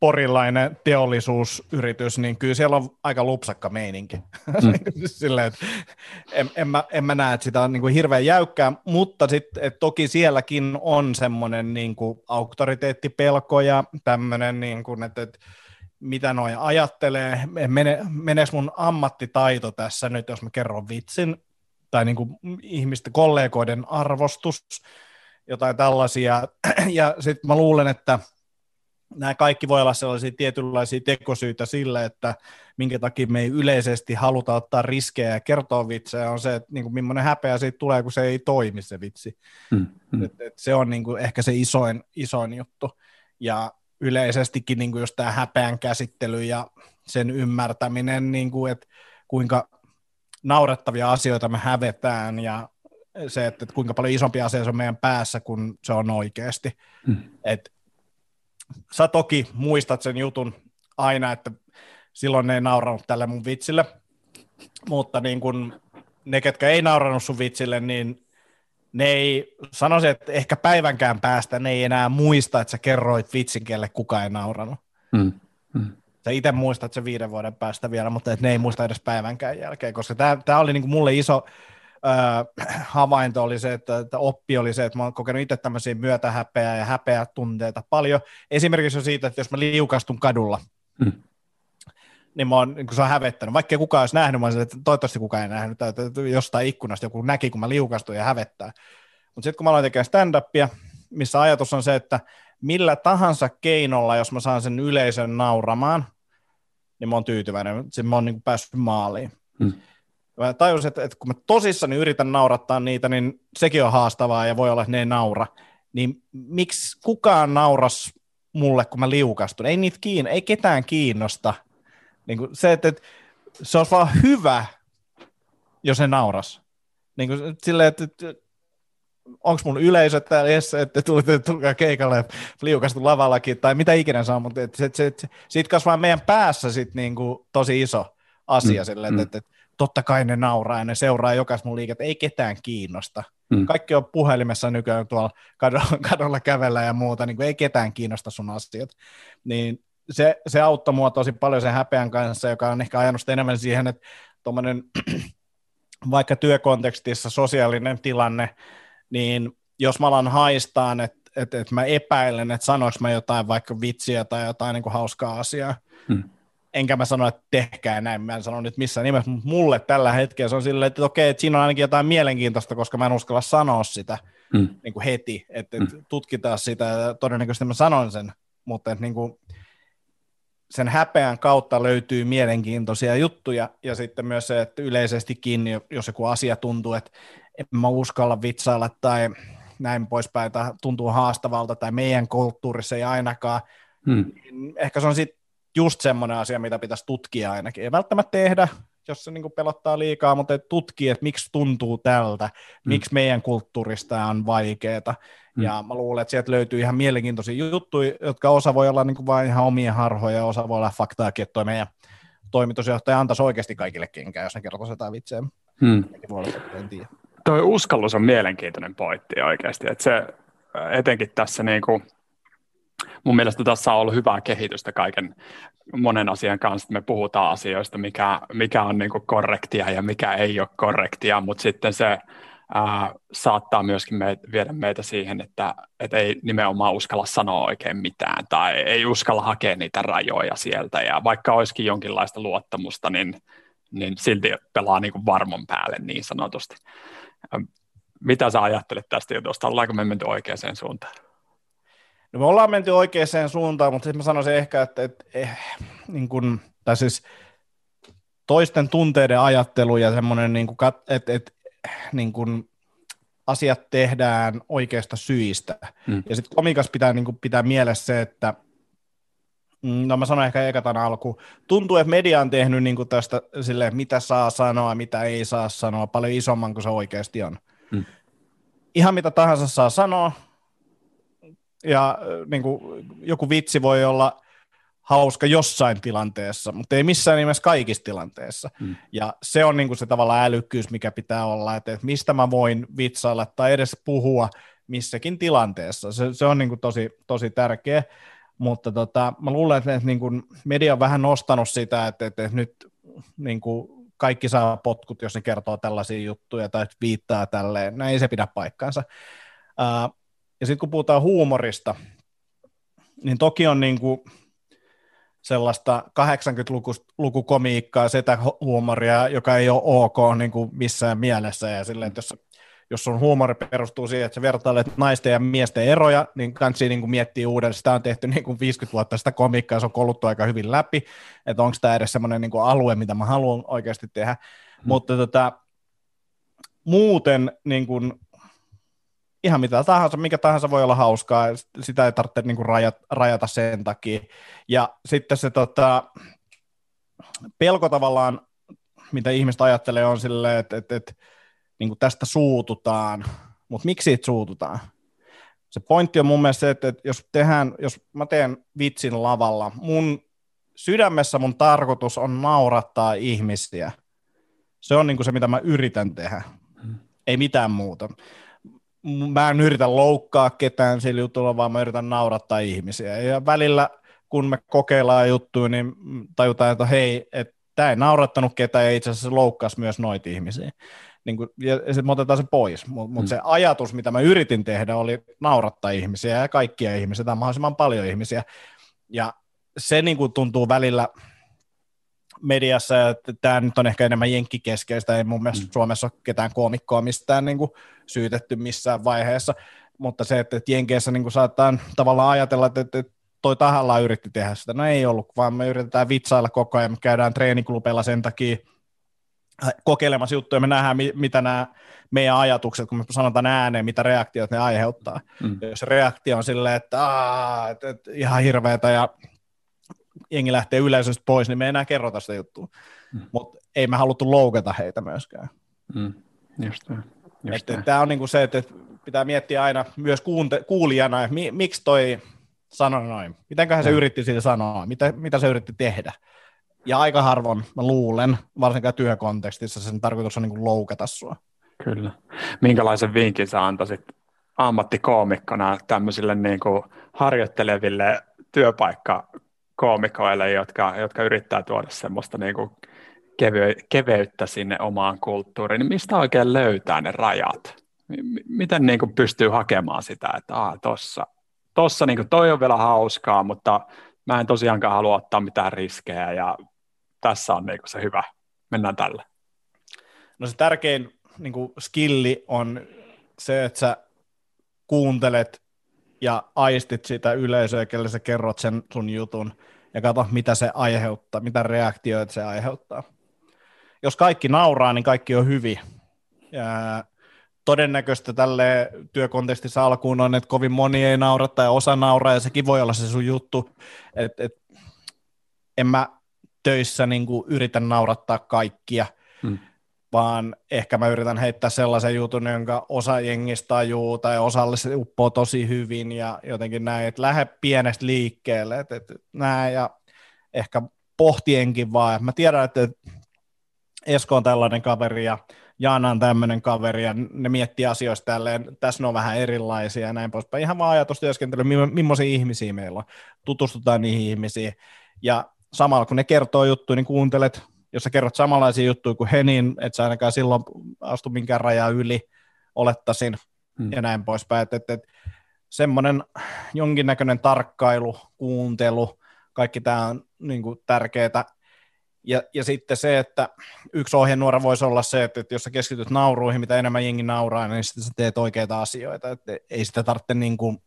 porilainen teollisuusyritys, niin kyllä siellä on aika lupsakka meininki. Mm. Silleen, että en, en, mä, en mä näe, että sitä on niin kuin hirveän jäykkää, mutta sitten toki sielläkin on semmoinen niin kuin auktoriteettipelko ja tämmöinen, niin kuin, että, että mitä noin ajattelee, mene, menes mun ammattitaito tässä nyt, jos mä kerron vitsin, tai niin kuin ihmisten kollegoiden arvostus, jotain tällaisia, ja sitten mä luulen, että nämä kaikki voi olla sellaisia tietynlaisia tekosyitä sille, että minkä takia me ei yleisesti haluta ottaa riskejä ja kertoa vitsejä, on se, että niin kuin, millainen häpeä siitä tulee, kun se ei toimi se vitsi. Mm, mm. Et, et se on niin kuin, ehkä se isoin, isoin juttu. Ja yleisestikin niin kuin just tämä häpeän käsittely ja sen ymmärtäminen, niin kuin, että kuinka naurettavia asioita me hävetään ja se, että, että kuinka paljon isompi asia se on meidän päässä kuin se on oikeasti. Mm. Et, sä toki muistat sen jutun aina, että silloin ne ei nauranut tälle mun vitsille, mutta niin kun ne, ketkä ei nauranut sun vitsille, niin ne ei, sanoisin, että ehkä päivänkään päästä ne ei enää muista, että sä kerroit vitsin, kelle kukaan ei nauranut. Mm. Mm. Sä itse muistat sen viiden vuoden päästä vielä, mutta et ne ei muista edes päivänkään jälkeen, koska tämä oli niinku mulle iso havainto oli se, että, että oppi oli se, että mä oon kokenut itse tämmöisiä myötähäpeää ja häpeä tunteita paljon. Esimerkiksi on siitä, että jos mä liukastun kadulla, mm niin mä oon, niin se on hävettänyt. Vaikka kukaan olisi nähnyt, mä olisin, että toivottavasti kukaan ei nähnyt, että jostain ikkunasta joku näki, kun mä liukastuin ja hävettää. Mutta sitten kun mä aloin tekemään stand-upia, missä ajatus on se, että millä tahansa keinolla, jos mä saan sen yleisön nauramaan, niin mä oon tyytyväinen. Sitten mä oon niin päässyt maaliin. Hmm. Mä tajusin, että, että kun mä tosissani yritän naurattaa niitä, niin sekin on haastavaa ja voi olla, että ne ei naura. Niin miksi kukaan nauras mulle, kun mä liukastun? Ei niitä kiin, ei ketään kiinnosta niin kuin se, että, että se olisi vaan hyvä, jos se nauras. Niin kuin silleen, että, että onko mun yleisö täällä Jesse, että tulitte tulkaa keikalle liukastu lavallakin, tai mitä ikinä saa, mutta että, että, että siitä kasvaa meidän päässä sit niin kuin tosi iso asia mm, silleen, mm. että, että totta kai ne nauraa ja ne seuraa jokaista mun liikettä, ei ketään kiinnosta. Mm. Kaikki on puhelimessa nykyään tuolla kadolla, kadolla kävellä ja muuta, niin kuin ei ketään kiinnosta sun asiat. Niin se, se auttoi mua tosi paljon sen häpeän kanssa, joka on ehkä ajanut enemmän siihen, että tuommoinen vaikka työkontekstissa sosiaalinen tilanne, niin jos mä alan haistaan, että et, et mä epäilen, että sanois mä jotain vaikka vitsiä tai jotain niin kuin hauskaa asiaa, hmm. Enkä mä sano, että tehkää näin, mä en sano nyt missään nimessä, mutta mulle tällä hetkellä se on silleen, että okei, että siinä on ainakin jotain mielenkiintoista, koska mä en uskalla sanoa sitä hmm. niin kuin heti, että, hmm. tutkitaan sitä, ja todennäköisesti mä sanon sen, mutta että niin kuin, sen häpeän kautta löytyy mielenkiintoisia juttuja, ja sitten myös se, että yleisestikin, jos joku asia tuntuu, että en mä uskalla vitsailla tai näin poispäin, tai tuntuu haastavalta, tai meidän kulttuurissa ei ainakaan, hmm. Niin ehkä se on sitten just semmoinen asia, mitä pitäisi tutkia ainakin. Ei välttämättä tehdä, jos se niin pelottaa liikaa, mutta tutkia, että miksi tuntuu tältä, hmm. miksi meidän kulttuurista on vaikeaa, Mm. Ja mä luulen, että sieltä löytyy ihan mielenkiintoisia juttuja, jotka osa voi olla niin vain ihan omia harhoja, ja osa voi olla faktaakin, että toi meidän toimitusjohtaja antaisi oikeasti kaikille kenkään, jos ne kertoisi jotain vitsejä. Voi olla, en tiedä. Toi uskallus on mielenkiintoinen pointti oikeasti, että se etenkin tässä niin kuin, mun mielestä tässä on ollut hyvää kehitystä kaiken monen asian kanssa, me puhutaan asioista, mikä, mikä on niin korrektia ja mikä ei ole korrektia, mutta sitten se ää, saattaa myöskin meitä, viedä meitä siihen, että, että ei nimenomaan uskalla sanoa oikein mitään tai ei uskalla hakea niitä rajoja sieltä ja vaikka olisikin jonkinlaista luottamusta, niin, niin silti pelaa niin kuin varmon päälle niin sanotusti. Mitä sä ajattelet tästä jutusta? Ollaanko me menty oikeaan suuntaan? No me ollaan menty oikeaan suuntaan, mutta sitten mä sanoisin ehkä, että, että eh, niin kun, tai siis toisten tunteiden ajattelu ja semmoinen, niin että, että niin kuin, asiat tehdään oikeasta syistä. Mm. Ja sitten komikas pitää niin kuin, pitää mielessä se, että mm, No mä sanoin ehkä ekatan alku. Tuntuu, että media on tehnyt niin tästä sille, mitä saa sanoa, mitä ei saa sanoa, paljon isomman kuin se oikeasti on. Mm. Ihan mitä tahansa saa sanoa. Ja niin kuin, joku vitsi voi olla hauska jossain tilanteessa, mutta ei missään nimessä kaikissa tilanteissa. Mm. Ja se on niinku se tavalla älykkyys, mikä pitää olla, että, että mistä mä voin vitsailla tai edes puhua missäkin tilanteessa. Se, se on niinku tosi, tosi tärkeä, mutta tota, mä luulen, että, että niinku media on vähän nostanut sitä, että, että, että nyt niinku kaikki saa potkut, jos ne kertoo tällaisia juttuja tai viittaa tälleen. No ei se pidä paikkaansa. Uh, ja sitten kun puhutaan huumorista, niin toki on niin kuin, sellaista 80-lukukomiikkaa, sitä huumoria, joka ei ole ok niin kuin missään mielessä. Ja silleen, että jos jos sun huumori perustuu siihen, että sä vertailet naisten ja miesten eroja, niin kansi niin kuin miettii uudelleen. Sitä on tehty niin kuin 50 vuotta sitä komiikkaa, se on koluttu aika hyvin läpi, että onko tämä edes semmoinen niin kuin alue, mitä mä haluan oikeasti tehdä. Hmm. Mutta tota, muuten niin kuin, ihan mitä tahansa, mikä tahansa voi olla hauskaa, sitä ei tarvitse niin kuin rajata, rajata sen takia. Ja sitten se tota, pelko tavallaan, mitä ihmiset ajattelee, on silleen, että, että, että niin tästä suututaan, mutta miksi siitä suututaan? Se pointti on mun mielestä se, että, että jos, tehdään, jos mä teen vitsin lavalla, mun sydämessä mun tarkoitus on naurattaa ihmisiä. Se on niin kuin se, mitä mä yritän tehdä. Hmm. Ei mitään muuta. Mä en yritä loukkaa ketään sillä jutulla, vaan mä yritän naurattaa ihmisiä. Ja välillä, kun me kokeillaan juttuja, niin tajutaan, että hei, että tämä ei naurattanut ketään ja itse asiassa se loukkasi myös noita ihmisiä niin kuin, ja sitten me otetaan se pois, mutta mut mm. se ajatus, mitä mä yritin tehdä, oli naurattaa ihmisiä ja kaikkia ihmisiä, tai mahdollisimman paljon ihmisiä, ja se niin kuin tuntuu välillä mediassa, että tämä nyt on ehkä enemmän jenkkikeskeistä, ei mun mielestä mm. Suomessa ole ketään koomikkoa mistään niin kuin syytetty missään vaiheessa, mutta se, että Jenkeissä niin kuin saattaa tavallaan ajatella, että, että toi tahallaan yritti tehdä sitä, no ei ollut, vaan me yritetään vitsailla koko ajan, me käydään treeniklubeilla sen takia, kokeilemassa juttuja, me nähdään, mitä nämä meidän ajatukset, kun me sanotaan ääneen, mitä reaktiot ne aiheuttaa. Mm. Jos reaktio on silleen, että, että, että ihan hirveätä ja jengi lähtee yleisöstä pois, niin me ei enää kerrota sitä juttua. Mm. Mutta ei me haluttu loukata heitä myöskään. Mm. Just Just Tämä on niinku se, että pitää miettiä aina myös kuunte- kuulijana, että mi- miksi toi sanoi noin. Mitenköhän se mm. yritti siitä sanoa, mitä, mitä se yritti tehdä ja aika harvoin mä luulen, varsinkaan työkontekstissa, sen tarkoitus on niin loukata sua. Kyllä. Minkälaisen vinkin sä antaisit ammattikoomikkona tämmöisille niin kuin harjoitteleville työpaikkakoomikoille, jotka, jotka yrittää tuoda semmoista niin kuin kevy- keveyttä sinne omaan kulttuuriin, niin mistä oikein löytää ne rajat? Miten niin kuin pystyy hakemaan sitä, että Aa, tossa, tossa niin kuin toi on vielä hauskaa, mutta mä en tosiaankaan halua ottaa mitään riskejä ja tässä on niin se hyvä, mennään tällä. No se tärkein niin kuin skilli on se, että sä kuuntelet ja aistit sitä yleisöä, kelle sä kerrot sen sun jutun, ja katso, mitä se aiheuttaa, mitä reaktioita se aiheuttaa. Jos kaikki nauraa, niin kaikki on hyvin. Ja todennäköistä tälle työkontekstissa alkuun on, että kovin moni ei naura tai osa nauraa, ja sekin voi olla se sun juttu. Et, et, en mä töissä niin kuin yritän naurattaa kaikkia, hmm. Vaan ehkä mä yritän heittää sellaisen jutun, jonka osa jengistä tajuu tai osalle se uppoo tosi hyvin ja jotenkin näin, että lähde pienestä liikkeelle, että, että näin ja ehkä pohtienkin vaan. Mä tiedän, että Esko on tällainen kaveri ja Jaana on tämmöinen kaveri ja ne miettii asioista tälleen, tässä ne on vähän erilaisia ja näin poispäin. Ihan vaan ajatustyöskentely, millaisia ihmisiä meillä on, tutustutaan niihin ihmisiin ja samalla kun ne kertoo juttuja, niin kuuntelet, jos sä kerrot samanlaisia juttuja kuin he, niin et sä ainakaan silloin astu minkään rajaa yli, olettaisin, hmm. ja näin poispäin. Et, et, et, semmoinen jonkinnäköinen tarkkailu, kuuntelu, kaikki tämä on niin kuin, tärkeää. Ja, ja sitten se, että yksi ohjenuora voisi olla se, että, että jos sä keskityt nauruihin, mitä enemmän jengi nauraa, niin sitten sä teet oikeita asioita. Että ei sitä tarvitse niin kuin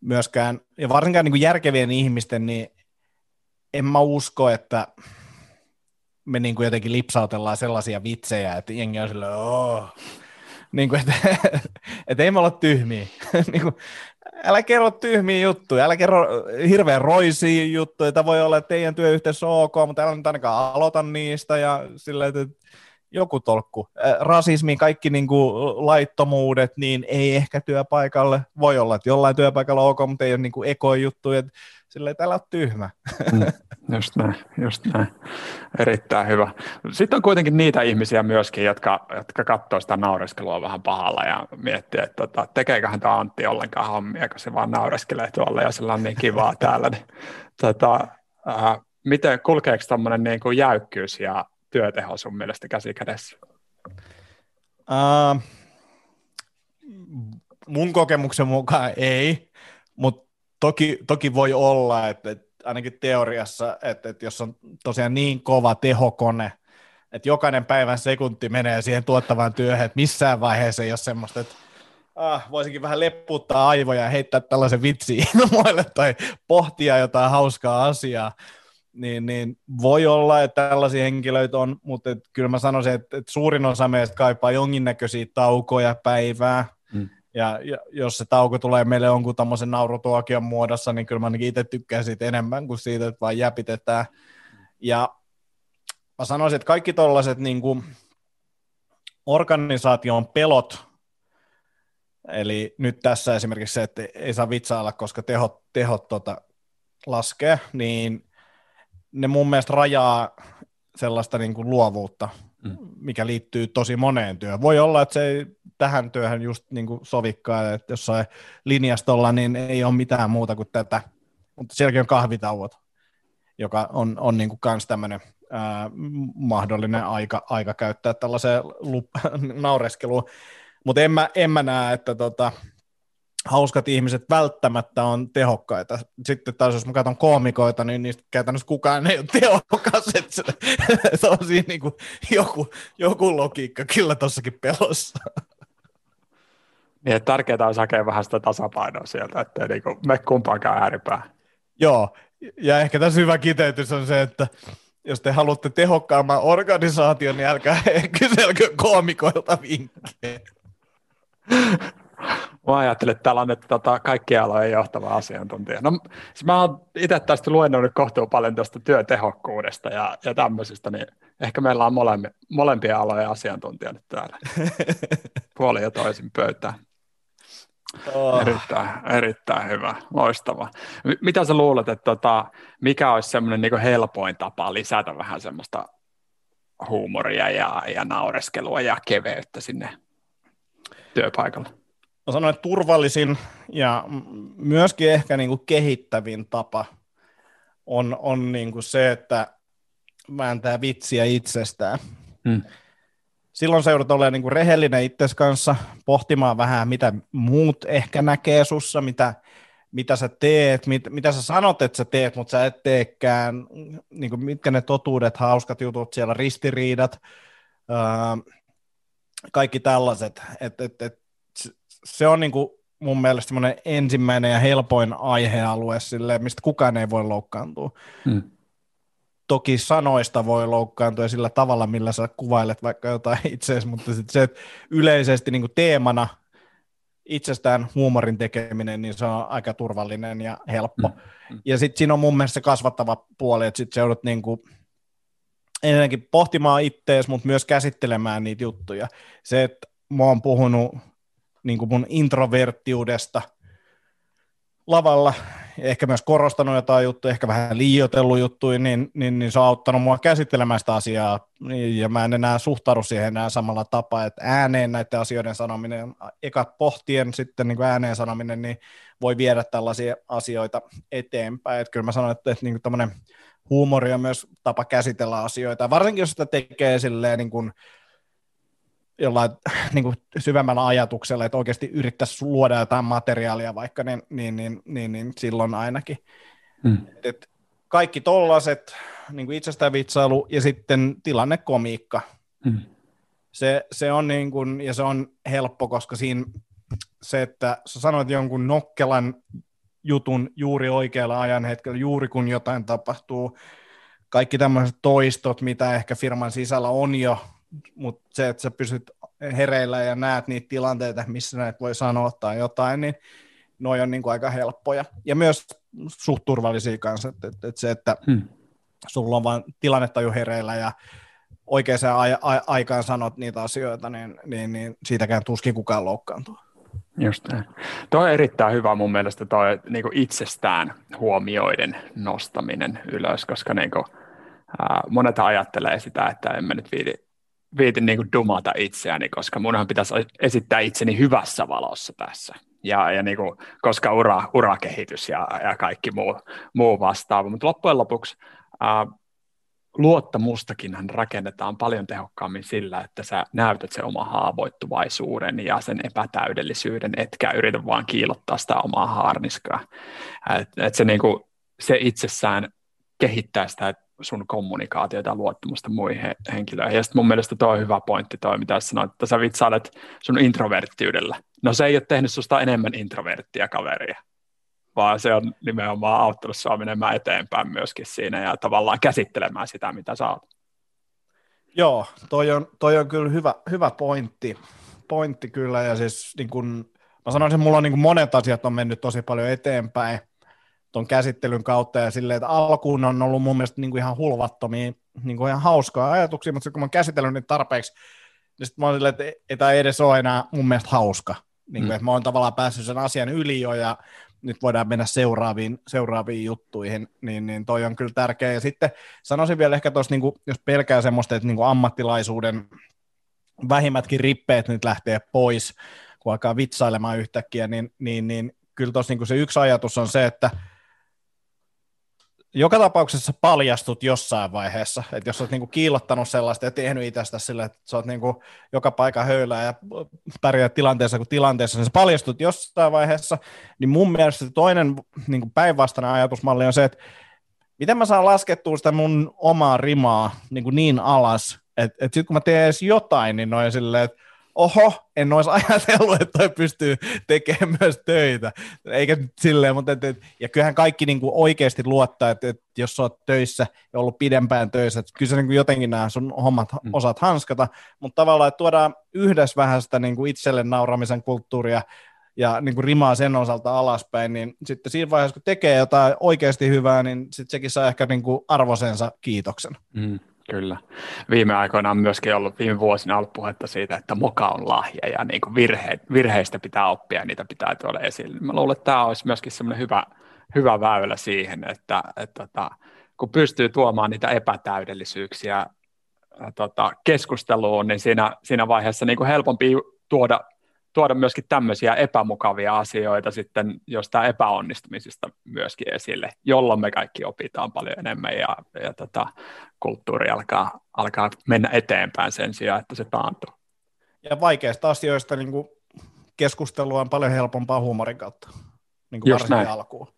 myöskään, ja varsinkaan niin kuin järkevien ihmisten, niin en mä usko, että me niin kuin jotenkin lipsautellaan sellaisia vitsejä, että jengi on silleen, oh. niin kuin, että, että ei me olla tyhmiä. niin kuin, älä kerro tyhmiä juttuja, älä kerro hirveän roisia juttuja, että voi olla, että teidän työyhteisö on ok, mutta älä nyt ainakaan aloita niistä ja silleen, että joku tolkku. Rasismi, kaikki niin kuin laittomuudet, niin ei ehkä työpaikalle. Voi olla, että jollain työpaikalla on ok, mutta ei ole niin kuin ekojuttuja. Silleen, että älä ole tyhmä. Mm, just näin, just näin. Erittäin hyvä. Sitten on kuitenkin niitä ihmisiä myöskin, jotka, jotka katsoo sitä naureskelua vähän pahalla ja miettii, että tota, tekeeköhän tämä Antti ollenkaan hommia, kun se vaan naureskelee tuolla ja sillä on niin kivaa täällä. Niin, tota, äh, miten kulkeeko tämmöinen niin kuin jäykkyys ja työteho sun mielestä käsi kädessä? Uh, mun kokemuksen mukaan ei, mutta toki, toki voi olla, että, että ainakin teoriassa, että, että jos on tosiaan niin kova tehokone, että jokainen päivän sekunti menee siihen tuottavaan työhön, että missään vaiheessa ei ole semmoista, että ah, voisinkin vähän lepputtaa aivoja ja heittää tällaisen vitsi ilmoille tai pohtia jotain hauskaa asiaa, niin, niin voi olla, että tällaisia henkilöitä on, mutta et, kyllä mä sanoisin, että, että suurin osa meistä kaipaa jonkinnäköisiä taukoja päivää, mm. ja, ja jos se tauko tulee meille jonkun tämmöisen naurutuokion muodossa, niin kyllä mä ainakin itse tykkään siitä enemmän kuin siitä, että vaan jäpitetään. Ja mä sanoisin, että kaikki tollaiset niin kuin organisaation pelot, eli nyt tässä esimerkiksi se, että ei saa vitsailla, koska tehot, tehot tota, laskee, niin ne mun mielestä rajaa sellaista niin kuin luovuutta, mm. mikä liittyy tosi moneen työhön. Voi olla, että se ei tähän työhön just niin kuin sovikkaa, että jossain linjastolla niin ei ole mitään muuta kuin tätä, mutta sielläkin on kahvitauot, joka on, on niin kuin kans tämmöinen ää, mahdollinen aika, aika käyttää tällaiseen lup- naureskeluun. Mutta en mä, en mä näe, että tota, hauskat ihmiset välttämättä on tehokkaita. Sitten taas jos mä katson koomikoita, niin niistä käytännössä kukaan ei ole tehokas. Että se, se on siinä niin kuin joku, joku logiikka kyllä tuossakin pelossa. Niin, tärkeää on hakea vähän sitä tasapainoa sieltä, ettei niin kuin me kumpaankaan ääripää. Joo, ja ehkä tässä hyvä kiteytys on se, että jos te haluatte tehokkaamman organisaation, niin älkää kyselkö koomikoilta vinkkejä. Mä ajattelin, että täällä on nyt tota, kaikkia alojen johtava asiantuntija. No, siis mä oon itse tästä luennoinut kohtuu paljon tuosta työtehokkuudesta ja, ja tämmöisistä, niin ehkä meillä on molempi, molempia alojen asiantuntija nyt täällä. Puoli ja toisin pöytään. Oh. Erittäin, erittäin hyvä, loistava. Mitä sä luulet, että tota, mikä olisi semmoinen niin helpoin tapa lisätä vähän semmoista huumoria ja, ja naureskelua ja keveyttä sinne työpaikalle? Mä sanoin, että turvallisin ja myöskin ehkä niin kuin kehittävin tapa on, on niin kuin se, että vääntää vitsiä itsestään. Hmm silloin sä joudut olemaan niin kuin rehellinen itsesi kanssa, pohtimaan vähän, mitä muut ehkä näkee sussa, mitä, mitä sä teet, mit, mitä sä sanot, että sä teet, mutta sä et teekään, niin kuin mitkä ne totuudet, hauskat jutut siellä, ristiriidat, öö, kaikki tällaiset. Et, et, et, se on niin kuin mun mielestä ensimmäinen ja helpoin aihealue, sille, mistä kukaan ei voi loukkaantua. Hmm toki sanoista voi loukkaantua sillä tavalla, millä sä kuvailet vaikka jotain itseäsi, mutta sit se, että yleisesti niin teemana itsestään huumorin tekeminen, niin se on aika turvallinen ja helppo. Mm. Ja sitten siinä on mun mielestä se kasvattava puoli, että sitten se joudut niin kuin ennenkin pohtimaan ittees, mutta myös käsittelemään niitä juttuja. Se, että mä oon puhunut niin kuin mun introverttiudesta lavalla ehkä myös korostanut jotain juttuja, ehkä vähän liioitellut juttuja, niin, niin, niin se on auttanut mua käsittelemään sitä asiaa, ja mä en enää suhtaudu siihen enää samalla tapaa, että ääneen näiden asioiden sanominen, eka pohtien sitten niin kuin ääneen sanominen, niin voi viedä tällaisia asioita eteenpäin, että kyllä mä sanon, että, että niin kuin huumori on myös tapa käsitellä asioita, varsinkin jos sitä tekee silleen niin kuin, jollain niin kuin syvemmällä ajatuksella, että oikeasti yrittäisi luoda jotain materiaalia vaikka, niin, niin, niin, niin, niin silloin ainakin. Hmm. Et kaikki tollaset, niin kuin vitsailu ja sitten tilannekomiikka. Hmm. Se, se on niin kuin, ja se on helppo, koska siinä se, että sä sanoit jonkun nokkelan jutun juuri oikealla ajan hetkellä, juuri kun jotain tapahtuu, kaikki tämmöiset toistot, mitä ehkä firman sisällä on jo mutta se, että sä pysyt hereillä ja näet niitä tilanteita, missä näitä voi sanoa tai jotain, niin noi on niin kuin aika helppoja. Ja myös suht turvallisia kanssa, että, että, että se, että hmm. sulla on vain tilannetaju hereillä ja oikeaan a- a- aikaan sanot niitä asioita, niin, niin, niin siitäkään tuskin kukaan loukkaantuu. Just näin. Tuo on erittäin hyvä mun mielestä toi niin itsestään huomioiden nostaminen ylös, koska niin kuin, ää, monet ajattelee sitä, että emme nyt viidi viitin niin kuin dumata itseäni, koska munhan pitäisi esittää itseni hyvässä valossa tässä. Ja, ja niin kuin, koska ura, urakehitys ja, ja kaikki muu, muu vastaava. Mutta loppujen lopuksi ää, luottamustakinhan rakennetaan paljon tehokkaammin sillä, että sä näytät se oma haavoittuvaisuuden ja sen epätäydellisyyden, etkä yritä vaan kiilottaa sitä omaa haarniskaa. Et, et se, niin kuin, se itsessään kehittää sitä sun kommunikaatiota ja luottamusta muihin henkilöihin. Ja sitten mun mielestä tuo on hyvä pointti toi, mitä sanoit, että sä vitsailet sun introverttiydellä. No se ei ole tehnyt susta enemmän introverttia kaveria, vaan se on nimenomaan auttanut sua menemään eteenpäin myöskin siinä ja tavallaan käsittelemään sitä, mitä sä oot. Joo, toi on, toi on kyllä hyvä, hyvä pointti, pointti kyllä, ja siis niin kun, mä sanoisin, että mulla on niin monet asiat on mennyt tosi paljon eteenpäin tuon käsittelyn kautta, ja silleen, että alkuun on ollut mun mielestä niin kuin ihan hulvattomia, niin kuin ihan hauskaa ajatuksia, mutta kun mä oon käsitellyt niitä tarpeeksi, niin sitten mä oon silleen, että ei tämä edes ole enää mun mielestä hauska. Niin kuin, mm. että mä oon tavallaan päässyt sen asian yli jo, ja nyt voidaan mennä seuraaviin, seuraaviin juttuihin, niin, niin toi on kyllä tärkeä. Ja sitten sanoisin vielä ehkä tuossa, niin jos pelkää semmoista, että niin kuin ammattilaisuuden vähimmätkin rippeet nyt lähtee pois, kun alkaa vitsailemaan yhtäkkiä, niin, niin, niin kyllä tuossa niin se yksi ajatus on se, että joka tapauksessa paljastut jossain vaiheessa, että jos olet niinku kiillottanut sellaista ja tehnyt itsestä sille, että oot niinku joka paikka höylää ja pärjää tilanteessa kuin tilanteessa, niin sä paljastut jossain vaiheessa, niin mun mielestä toinen niinku päinvastainen ajatusmalli on se, että miten mä saan laskettua sitä mun omaa rimaa niin, niin alas, että, että sitten kun mä teen edes jotain, niin noin silleen, että oho, en olisi ajatellut, että toi pystyy tekemään myös töitä. Eikä silleen, mutta et, et, ja kyllähän kaikki niin kuin oikeasti luottaa, että, että jos sä oot töissä ja ollut pidempään töissä, että kyllä sä niin kuin jotenkin nämä sun hommat mm. osaat hanskata, mutta tavallaan, että tuodaan yhdessä vähän sitä niin kuin itselle nauramisen kulttuuria ja niin kuin rimaa sen osalta alaspäin, niin sitten siinä vaiheessa, kun tekee jotain oikeasti hyvää, niin sitten sekin saa ehkä niin kuin arvosensa kiitoksen. Mm. Kyllä. Viime aikoina on myöskin ollut, viime vuosina ollut puhetta siitä, että moka on lahja ja niin kuin virhe, virheistä pitää oppia ja niitä pitää tuoda esille. Mä luulen, että tämä olisi myöskin semmoinen hyvä, hyvä väylä siihen, että, että, että tota, kun pystyy tuomaan niitä epätäydellisyyksiä tota, keskusteluun, niin siinä, siinä vaiheessa niin kuin helpompi tuoda tuoda myöskin tämmöisiä epämukavia asioita sitten jostain epäonnistumisista myöskin esille, jolloin me kaikki opitaan paljon enemmän ja, ja tota, kulttuuri alkaa, alkaa mennä eteenpäin sen sijaan, että se taantuu. Ja vaikeista asioista niin kuin keskustelua on paljon helpompaa huumorin kautta, niin kuin näin. alkuun.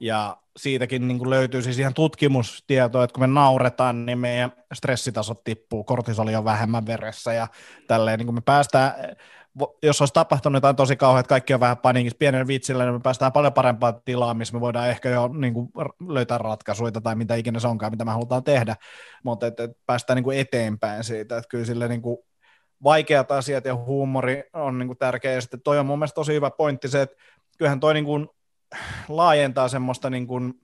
Ja siitäkin niin kuin löytyy siis ihan tutkimustietoa, että kun me nauretaan, niin meidän stressitasot tippuu, kortisoli on vähemmän veressä ja tälleen niin kuin me päästään jos olisi tapahtunut jotain tosi kauheaa, että kaikki on vähän paniikissa pienen vitsillä, niin me päästään paljon parempaan tilaan, missä me voidaan ehkä jo niin kuin, löytää ratkaisuja tai mitä ikinä se onkaan, mitä me halutaan tehdä, mutta että, että päästään niin kuin eteenpäin siitä, että kyllä sille niin kuin, vaikeat asiat ja huumori on niin kuin tärkeä, ja sitten toi on mun mielestä tosi hyvä pointti se, että kyllähän toi niin kuin, laajentaa semmoista niin kuin,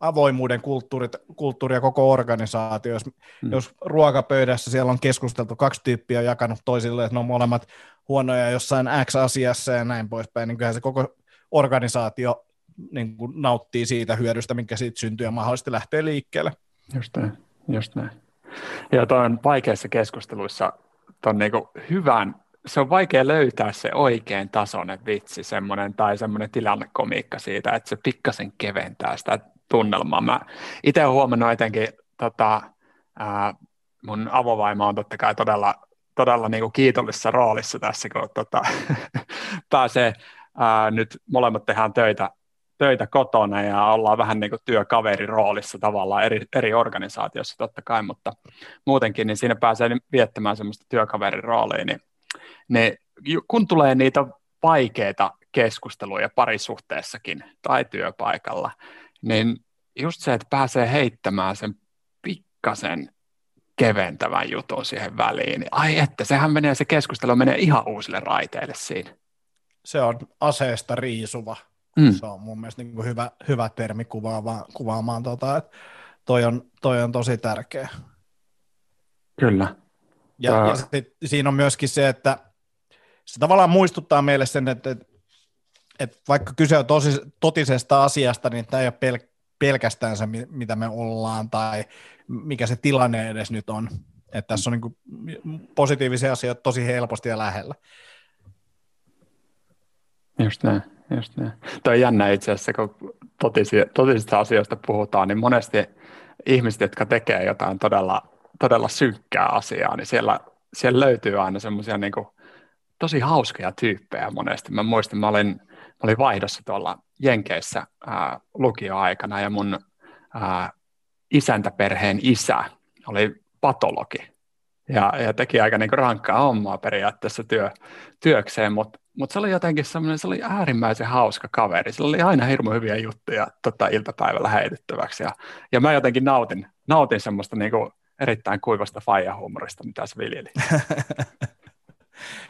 avoimuuden kulttuurit, kulttuuria koko organisaatio. Jos, hmm. jos ruokapöydässä siellä on keskusteltu, kaksi tyyppiä jakanut toisille, että ne on molemmat huonoja jossain X-asiassa ja näin poispäin, niin kyllähän se koko organisaatio niin kuin nauttii siitä hyödystä, minkä siitä syntyy ja mahdollisesti lähtee liikkeelle. Just näin, just näin. Ja tuo on vaikeissa keskusteluissa ton niin hyvän, se on vaikea löytää se oikein tasoinen vitsi semmoinen, tai semmoinen tilannekomiikka siitä, että se pikkasen keventää sitä tunnelmaa. Mä itse olen huomannut etenkin, tota, ää, mun avovaimo on totta kai todella, todella niin kuin kiitollisessa roolissa tässä, kun tota, pääsee ää, nyt molemmat tehdään töitä, töitä kotona ja ollaan vähän niin kuin työkaveriroolissa tavallaan eri, eri organisaatiossa totta kai, mutta muutenkin niin siinä pääsee viettämään semmoista työkaveriroolia, niin, niin kun tulee niitä vaikeita keskusteluja parisuhteessakin tai työpaikalla, niin just se, että pääsee heittämään sen pikkasen keventävän jutun siihen väliin, niin ai että, sehän menee, se keskustelu menee ihan uusille raiteille siinä. Se on aseesta riisuva. Mm. Se on mun mielestä niin kuin hyvä, hyvä termi kuvaamaan, kuvaamaan tota, että toi on, toi on tosi tärkeä. Kyllä. Ja, Tää... ja sit, siinä on myöskin se, että se tavallaan muistuttaa meille sen, että, että, että vaikka kyse on tosi, totisesta asiasta, niin tämä ei ole pel- pelkästään se, mitä me ollaan tai mikä se tilanne edes nyt on. Että tässä on niin positiivisia asioita tosi helposti ja lähellä. Just näin, just näin. Tuo on jännä itse asiassa, kun totisista asioista puhutaan, niin monesti ihmiset, jotka tekee jotain todella, todella synkkää asiaa, niin siellä, siellä löytyy aina semmoisia niin tosi hauskoja tyyppejä monesti. Mä muistan, mä olin, mä olin vaihdossa tuolla Jenkeissä ää, lukioaikana ja mun ää, isäntäperheen isä oli patologi ja, ja teki aika niin rankkaa hommaa periaatteessa työ, työkseen, mutta mut se oli jotenkin semmoinen, se oli äärimmäisen hauska kaveri. Sillä oli aina hirmu hyviä juttuja tota, iltapäivällä heitettäväksi ja, ja mä jotenkin nautin, nautin semmoista niin erittäin kuivasta faijahuumorista, mitä se viljeli.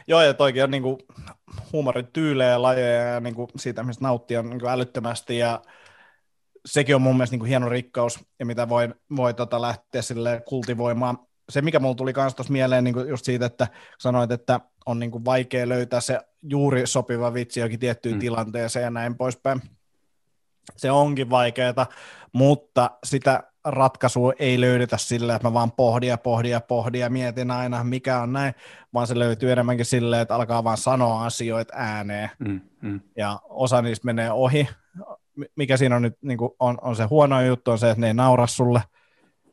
Joo, ja toikin on niin kuin, huumorin tyylejä ja lajeja ja niin kuin, siitä, mistä nauttii on niin kuin älyttömästi ja sekin on mun mielestä niin kuin hieno rikkaus ja mitä voi, voi tota, lähteä sille kultivoimaan. Se, mikä mulla tuli myös tuossa mieleen niin kuin just siitä, että sanoit, että on niin kuin vaikea löytää se juuri sopiva vitsi jokin tiettyyn mm. tilanteeseen ja näin poispäin. Se onkin vaikeaa, mutta sitä ratkaisua ei löydetä sillä, että mä vaan pohdin ja pohdin ja pohdin ja mietin aina, mikä on näin, vaan se löytyy enemmänkin silleen, että alkaa vaan sanoa asioita ääneen. Mm, mm. Ja osa niistä menee ohi. Mikä siinä on nyt niin kuin on, on se huono juttu, on se, että ne ei naura sulle,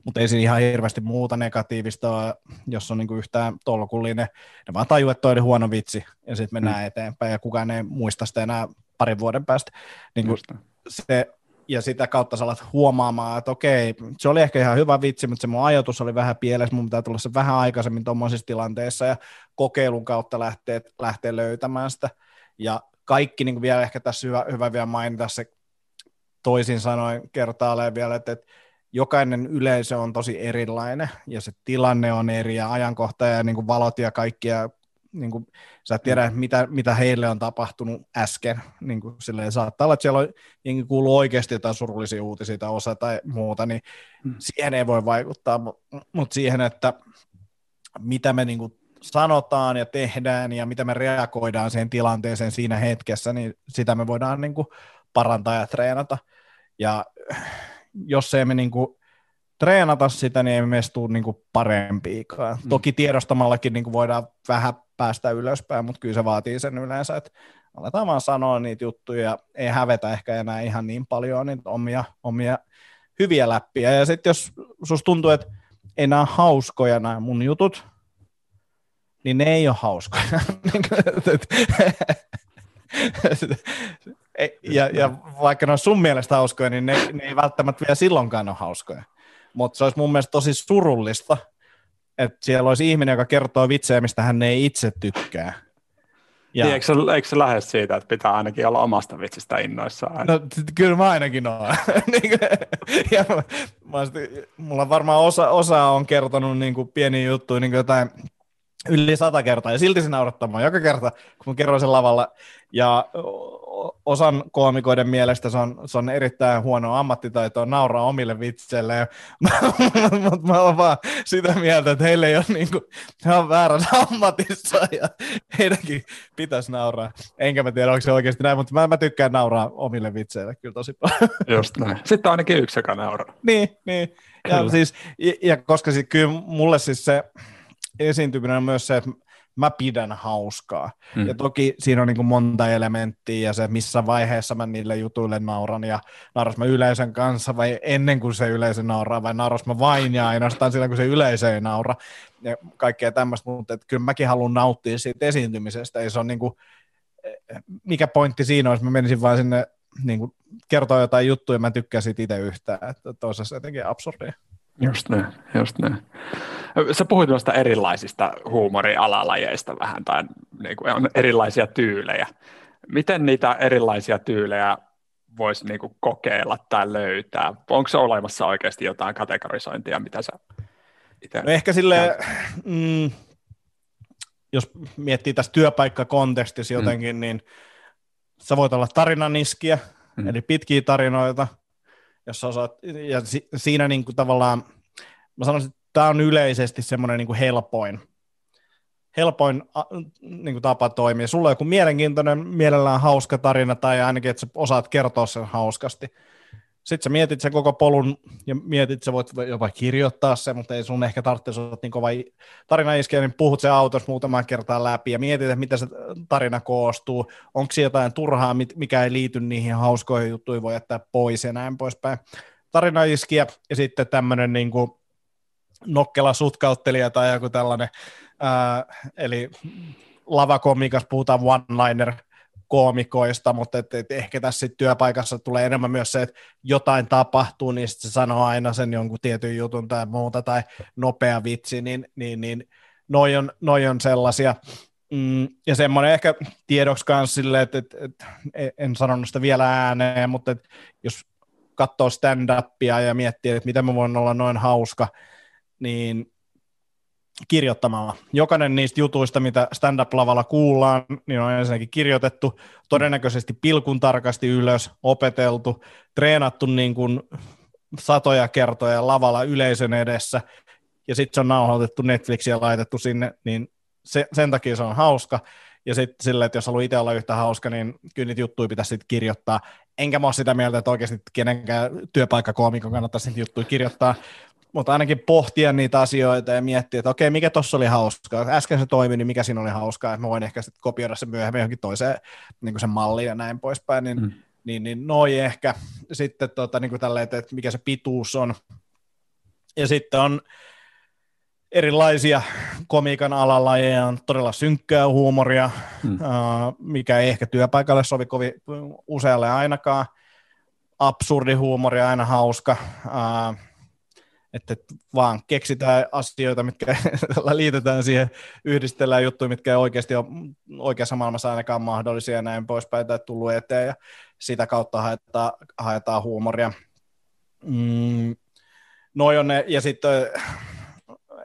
mutta ei siinä ihan hirveästi muuta negatiivista ole, jos on niin kuin yhtään tolkullinen. Ne vaan tajuu, että toi oli huono vitsi, ja sitten mennään mm. eteenpäin, ja kukaan ei muista sitä enää parin vuoden päästä. Niin kuin se ja sitä kautta sä alat huomaamaan, että okei, se oli ehkä ihan hyvä vitsi, mutta se mun ajatus oli vähän pielessä, mun pitää tulla se vähän aikaisemmin tuommoisissa tilanteissa ja kokeilun kautta lähtee, lähtee löytämään sitä. Ja kaikki niin vielä ehkä tässä hyvä, hyvä vielä mainita se toisin sanoen kertaalleen vielä, että, että jokainen yleisö on tosi erilainen ja se tilanne on eri ja ajankohta ja niin kuin valot ja kaikki ja niin kuin, sä et tiedä, mitä, mitä heille on tapahtunut äsken. Niin kuin, silleen, saattaa olla, että siellä on, jengi kuuluu oikeasti jotain surullisia uutisia tai osa tai muuta, niin mm. siihen ei voi vaikuttaa, mutta mut siihen, että mitä me niin kuin, sanotaan ja tehdään ja mitä me reagoidaan siihen tilanteeseen siinä hetkessä, niin sitä me voidaan niin kuin, parantaa ja treenata. Ja jos ei me niin kuin, treenata sitä, niin ei meistä tule niin parempiikaan. Mm. Toki tiedostamallakin niin kuin voidaan vähän päästä ylöspäin, mutta kyllä se vaatii sen yleensä, että aletaan vaan sanoa niitä juttuja ja ei hävetä ehkä enää ihan niin paljon niitä omia, omia hyviä läppiä. Ja sitten jos sus tuntuu, että ei nämä hauskoja nämä mun jutut, niin ne ei ole hauskoja. ja, ja vaikka ne on sun mielestä hauskoja, niin ne, ne ei välttämättä vielä silloinkaan ole hauskoja. Mutta se olisi mun mielestä tosi surullista, että siellä olisi ihminen, joka kertoo vitsejä, mistä hän ei itse tykkää. Ja... Niin, eikö, se, eikö se lähde siitä, että pitää ainakin olla omasta vitsistä innoissaan? No kyllä mä ainakin oon. Niin ja mä, mä, mulla varmaan osa, osa on kertonut niin kuin pieniä juttuja, niin kuin jotain yli sata kertaa, ja silti se naurattaa joka kerta, kun kerron sen lavalla. Ja osan koomikoiden mielestä se on, se on erittäin huono ammattitaito nauraa omille vitseille, mutta mä oon vaan sitä mieltä, että heille ei ole niin kuin, he on väärässä ammatissa ja heidänkin pitäisi nauraa. Enkä mä tiedä, onko se oikeasti näin, mutta mä, mä tykkään nauraa omille vitseille kyllä tosi paljon. Just näin. Sitten on ainakin yksi, joka nauraa. Niin, niin. Ja, siis, ja, ja koska siis, kyllä mulle siis se esiintyminen on myös se, että mä pidän hauskaa. Mm. Ja toki siinä on niin kuin monta elementtiä ja se, missä vaiheessa mä niille jutuille nauran ja nauras mä yleisön kanssa vai ennen kuin se yleisö nauraa vai nauras mä vain ja ainoastaan silloin, kun se yleisö ei naura ja kaikkea tämmöistä, mutta että kyllä mäkin haluan nauttia siitä esiintymisestä ja se on niin kuin, mikä pointti siinä olisi, mä menisin vaan sinne niin kuin kertoa jotain juttuja ja mä tykkään siitä itse yhtään, että toisessa jotenkin absurdia. Just näin, just näin. Sä puhuit noista erilaisista huumorialalajeista vähän, tai niin kuin on erilaisia tyylejä. Miten niitä erilaisia tyylejä voisi niin kuin kokeilla tai löytää? Onko se olemassa oikeasti jotain kategorisointia, mitä sä itse... No ehkä sille, mm, jos miettii tässä työpaikkakontekstissa mm. jotenkin, mm. niin sä voit olla tarinaniskiä, mm. eli pitkiä tarinoita, jos osaat, ja si, siinä niin kuin tavallaan, mä sanoisin, että tämä on yleisesti semmoinen niin kuin helpoin, helpoin niin kuin tapa toimia. Sulla on joku mielenkiintoinen, mielellään hauska tarina, tai ainakin, että sä osaat kertoa sen hauskasti. Sitten sä mietit sen koko polun ja mietit, sä voit jopa kirjoittaa sen, mutta ei sun ehkä tarvitse olla niin kova tarina iskeä, niin puhut se autossa muutaman kertaa läpi ja mietit, että mitä se tarina koostuu, onko siinä jotain turhaa, mikä ei liity niihin hauskoihin juttuihin, voi jättää pois ja näin poispäin. Tarina iskiä ja sitten tämmöinen niin nokkela sutkauttelija tai joku tällainen, ää, eli lavakomikas puhutaan one-liner koomikoista, mutta et, et ehkä tässä sit työpaikassa tulee enemmän myös se, että jotain tapahtuu, niin sitten se sanoo aina sen jonkun tietyn jutun tai muuta, tai nopea vitsi, niin, niin, niin noi, on, noi on sellaisia. Mm, ja semmoinen ehkä tiedoksi kanssa silleen, että, että, että en sanonut sitä vielä ääneen, mutta että jos katsoo stand-upia ja miettii, että miten mä voin olla noin hauska, niin kirjoittamalla. Jokainen niistä jutuista, mitä stand-up-lavalla kuullaan, niin on ensinnäkin kirjoitettu, todennäköisesti pilkun tarkasti ylös, opeteltu, treenattu niin kuin satoja kertoja lavalla yleisön edessä, ja sitten se on nauhoitettu Netflixiä ja laitettu sinne, niin se, sen takia se on hauska. Ja sitten silleen, että jos haluaa itse olla yhtä hauska, niin kyllä niitä juttuja pitäisi sitten kirjoittaa. Enkä mä ole sitä mieltä, että oikeasti kenenkään työpaikkakoomikon kannattaisi niitä juttuja kirjoittaa, mutta ainakin pohtia niitä asioita ja miettiä, että okei, mikä tuossa oli hauskaa. Äsken se toimi, niin mikä siinä oli hauskaa, että mä voin ehkä sitten kopioida se myöhemmin johonkin toiseen niin sen malliin ja näin poispäin, niin, mm. niin, niin noi ehkä sitten tota, niin kuin tälleen, että, että mikä se pituus on. Ja sitten on erilaisia komiikan alalajeja, on todella synkkää huumoria, mm. mikä ei ehkä työpaikalle sovi kovin usealle ainakaan. Absurdi huumori aina hauska. Uh, että vaan keksitään asioita, mitkä liitetään siihen, yhdistellään juttuja, mitkä ei oikeasti ole oikeassa maailmassa ainakaan mahdollisia ja näin poispäin, tai tullut eteen, ja sitä kautta haetaan, haetaan huumoria. Mm, noi on ne, ja sitten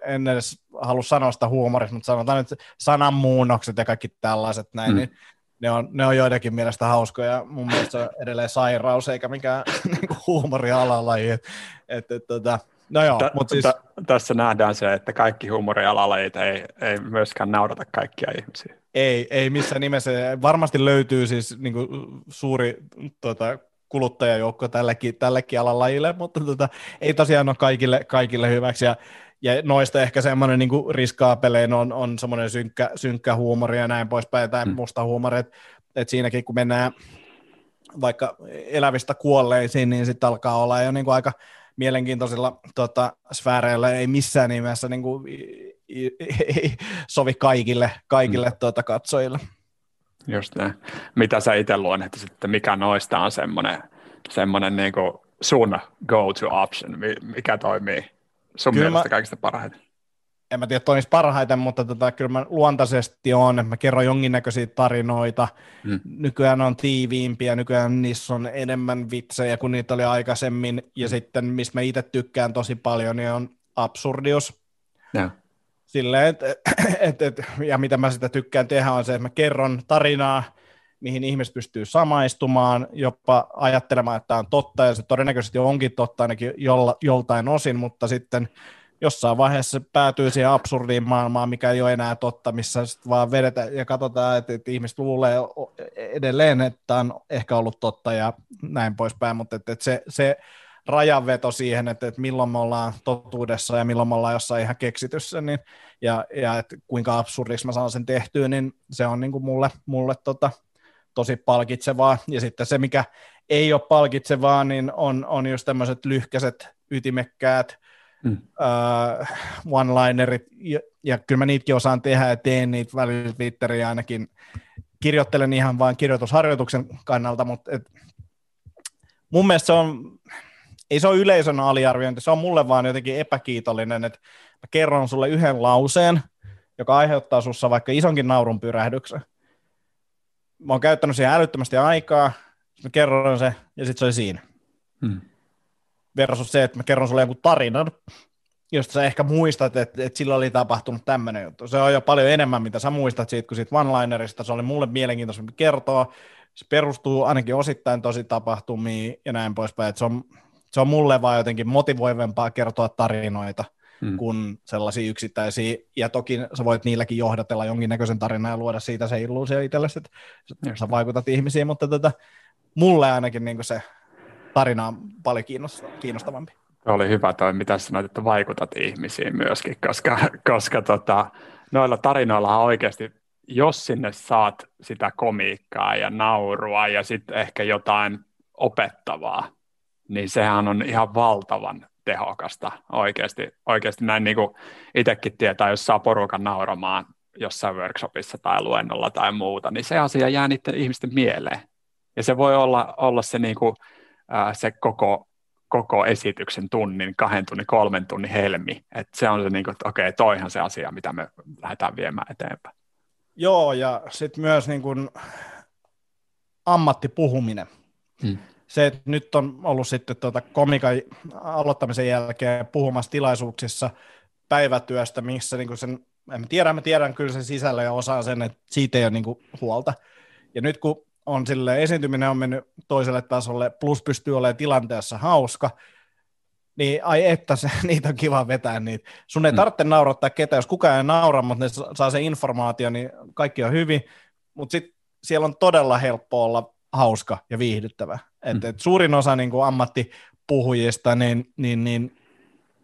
en edes halua sanoa sitä huumorista, mutta sanotaan nyt sananmuunnokset ja kaikki tällaiset näin, mm. niin ne on, ne on joidenkin mielestä hauskoja. Mun mielestä se on edelleen sairaus, eikä mikään niin huumorialalaji. Et, et, et, tota, No joo, t- mutta siis... t- tässä nähdään se, että kaikki huumorialalajit ei, ei myöskään naurata kaikkia ihmisiä. Ei, ei missään nimessä. Varmasti löytyy siis niin kuin, suuri tota, kuluttajajoukko tällekin, tällekin alalajille, mutta tota, ei tosiaan ole kaikille, kaikille hyväksi. Ja, ja noista ehkä semmoinen niin riskaapelein on, on semmoinen synkkä, synkkä huumori ja näin poispäin, tai mm. musta huumori, että et siinäkin kun mennään vaikka elävistä kuolleisiin, niin sitten alkaa olla jo niin kuin aika mielenkiintoisilla tota, sfääreillä ei missään nimessä niin kuin, ei sovi kaikille, kaikille mm. tuota, katsojille. Just näin. Mitä sä itse luonnehtisit, että mikä noista on semmoinen, semmoinen niin kuin sun go-to option, mikä toimii sun Kyllä mielestä mä... kaikista parhaiten? En mä tiedä toimisi parhaiten, mutta tota, kyllä mä luontaisesti on, että mä kerron jonkinnäköisiä tarinoita. Hmm. Nykyään on tiiviimpiä, nykyään niissä on enemmän vitsejä kuin niitä oli aikaisemmin, ja hmm. sitten mistä mä itse tykkään tosi paljon, niin on absurdius. Yeah. Silleen, et, et, et, ja mitä mä sitä tykkään tehdä on se, että mä kerron tarinaa, mihin ihmiset pystyy samaistumaan, jopa ajattelemaan, että tämä on totta, ja se todennäköisesti onkin totta ainakin jolla, joltain osin, mutta sitten jossain vaiheessa se päätyy siihen absurdiin maailmaan, mikä ei ole enää totta, missä sitten vaan vedetään ja katsotaan, että, että ihmiset luulee edelleen, että on ehkä ollut totta ja näin poispäin, mutta että, että se, se rajanveto siihen, että, että milloin me ollaan totuudessa ja milloin me ollaan jossain ihan keksityssä, niin, ja, ja että kuinka absurdiksi mä saan sen tehtyä, niin se on niin kuin mulle, mulle tota, tosi palkitsevaa. Ja sitten se, mikä ei ole palkitsevaa, niin on, on just tämmöiset lyhkäiset, ytimekkäät, mm. uh, one-linerit, ja, ja kyllä mä niitäkin osaan tehdä ja teen niitä välillä Twitteriä ainakin. Kirjoittelen ihan vain kirjoitusharjoituksen kannalta, mutta et, mun mielestä se on, ei se ole yleisön aliarviointi, se on mulle vaan jotenkin epäkiitollinen, että mä kerron sulle yhden lauseen, joka aiheuttaa sussa vaikka isonkin naurun pyrähdyksen. Mä oon käyttänyt siihen älyttömästi aikaa, mä kerron se, ja sitten se oli siinä. Hmm versus se, että mä kerron sulle jonkun tarinan, josta sä ehkä muistat, että, että sillä oli tapahtunut tämmöinen juttu. Se on jo paljon enemmän, mitä sä muistat siitä, kuin siitä one-linerista. Se oli mulle mielenkiintoisempi kertoa. Se perustuu ainakin osittain tosi tapahtumiin ja näin poispäin. Että se, on, se on mulle vaan jotenkin motivoivempaa kertoa tarinoita hmm. kuin sellaisia yksittäisiä. Ja toki sä voit niilläkin johdatella jonkinnäköisen tarinan ja luoda siitä se illuusio itsellesi, että sä vaikutat ihmisiin, mutta tota, mulle ainakin niin se tarina on paljon kiinnostavampi. Oli hyvä toi, mitä sanoit, että vaikutat ihmisiin myöskin, koska, koska tota, noilla tarinoilla oikeasti, jos sinne saat sitä komiikkaa ja naurua ja sitten ehkä jotain opettavaa, niin sehän on ihan valtavan tehokasta oikeasti. Oikeasti näin niin kuin itsekin tietää, jos saa porukan nauramaan jossain workshopissa tai luennolla tai muuta, niin se asia jää niiden ihmisten mieleen. Ja se voi olla, olla se, niin kuin, ää, se koko, koko esityksen tunnin, kahden tunnin, kolmen tunnin helmi. Et se on se, niin kuin, että okei, toihan se asia, mitä me lähdetään viemään eteenpäin. Joo, ja sitten myös niin kuin ammattipuhuminen. Hmm. Se, että nyt on ollut sitten tuota komikan aloittamisen jälkeen puhumassa tilaisuuksissa päivätyöstä, missä niin kuin sen, en tiedä, mä tiedän kyllä sen sisällä ja osaan sen, että siitä ei ole niin kuin huolta. Ja nyt kun on sille esiintyminen on mennyt toiselle tasolle, plus pystyy olemaan tilanteessa hauska, niin ai että se, niitä on kiva vetää niitä. Sun ei mm. tarvitse naurattaa ketään, jos kukaan ei naura, mutta ne saa se informaatio, niin kaikki on hyvin, mutta sitten siellä on todella helppo olla hauska ja viihdyttävä. Et, mm. et suurin osa niin kuin ammattipuhujista, niin, niin, niin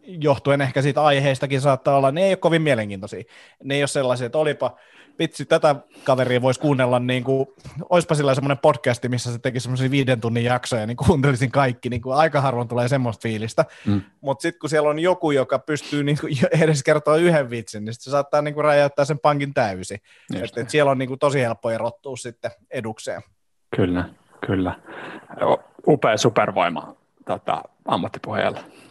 johtuen ehkä siitä aiheestakin saattaa olla, ne ei ole kovin mielenkiintoisia. Ne ei ole sellaisia, että olipa vitsi, tätä kaveria voisi kuunnella, niin kuin, olisipa sillä semmoinen podcasti, missä se teki semmoisia viiden tunnin jaksoja, niin kuuntelisin kaikki, niin kuin aika harvoin tulee semmoista fiilistä, mm. mutta sitten kun siellä on joku, joka pystyy niin kuin, edes kertoa yhden vitsin, niin se saattaa niin kuin, räjäyttää sen pankin täysin, että et siellä on niin kuin, tosi helppo erottua sitten edukseen. Kyllä, kyllä. Upea supervoima tota, ammattipuheenjohtaja.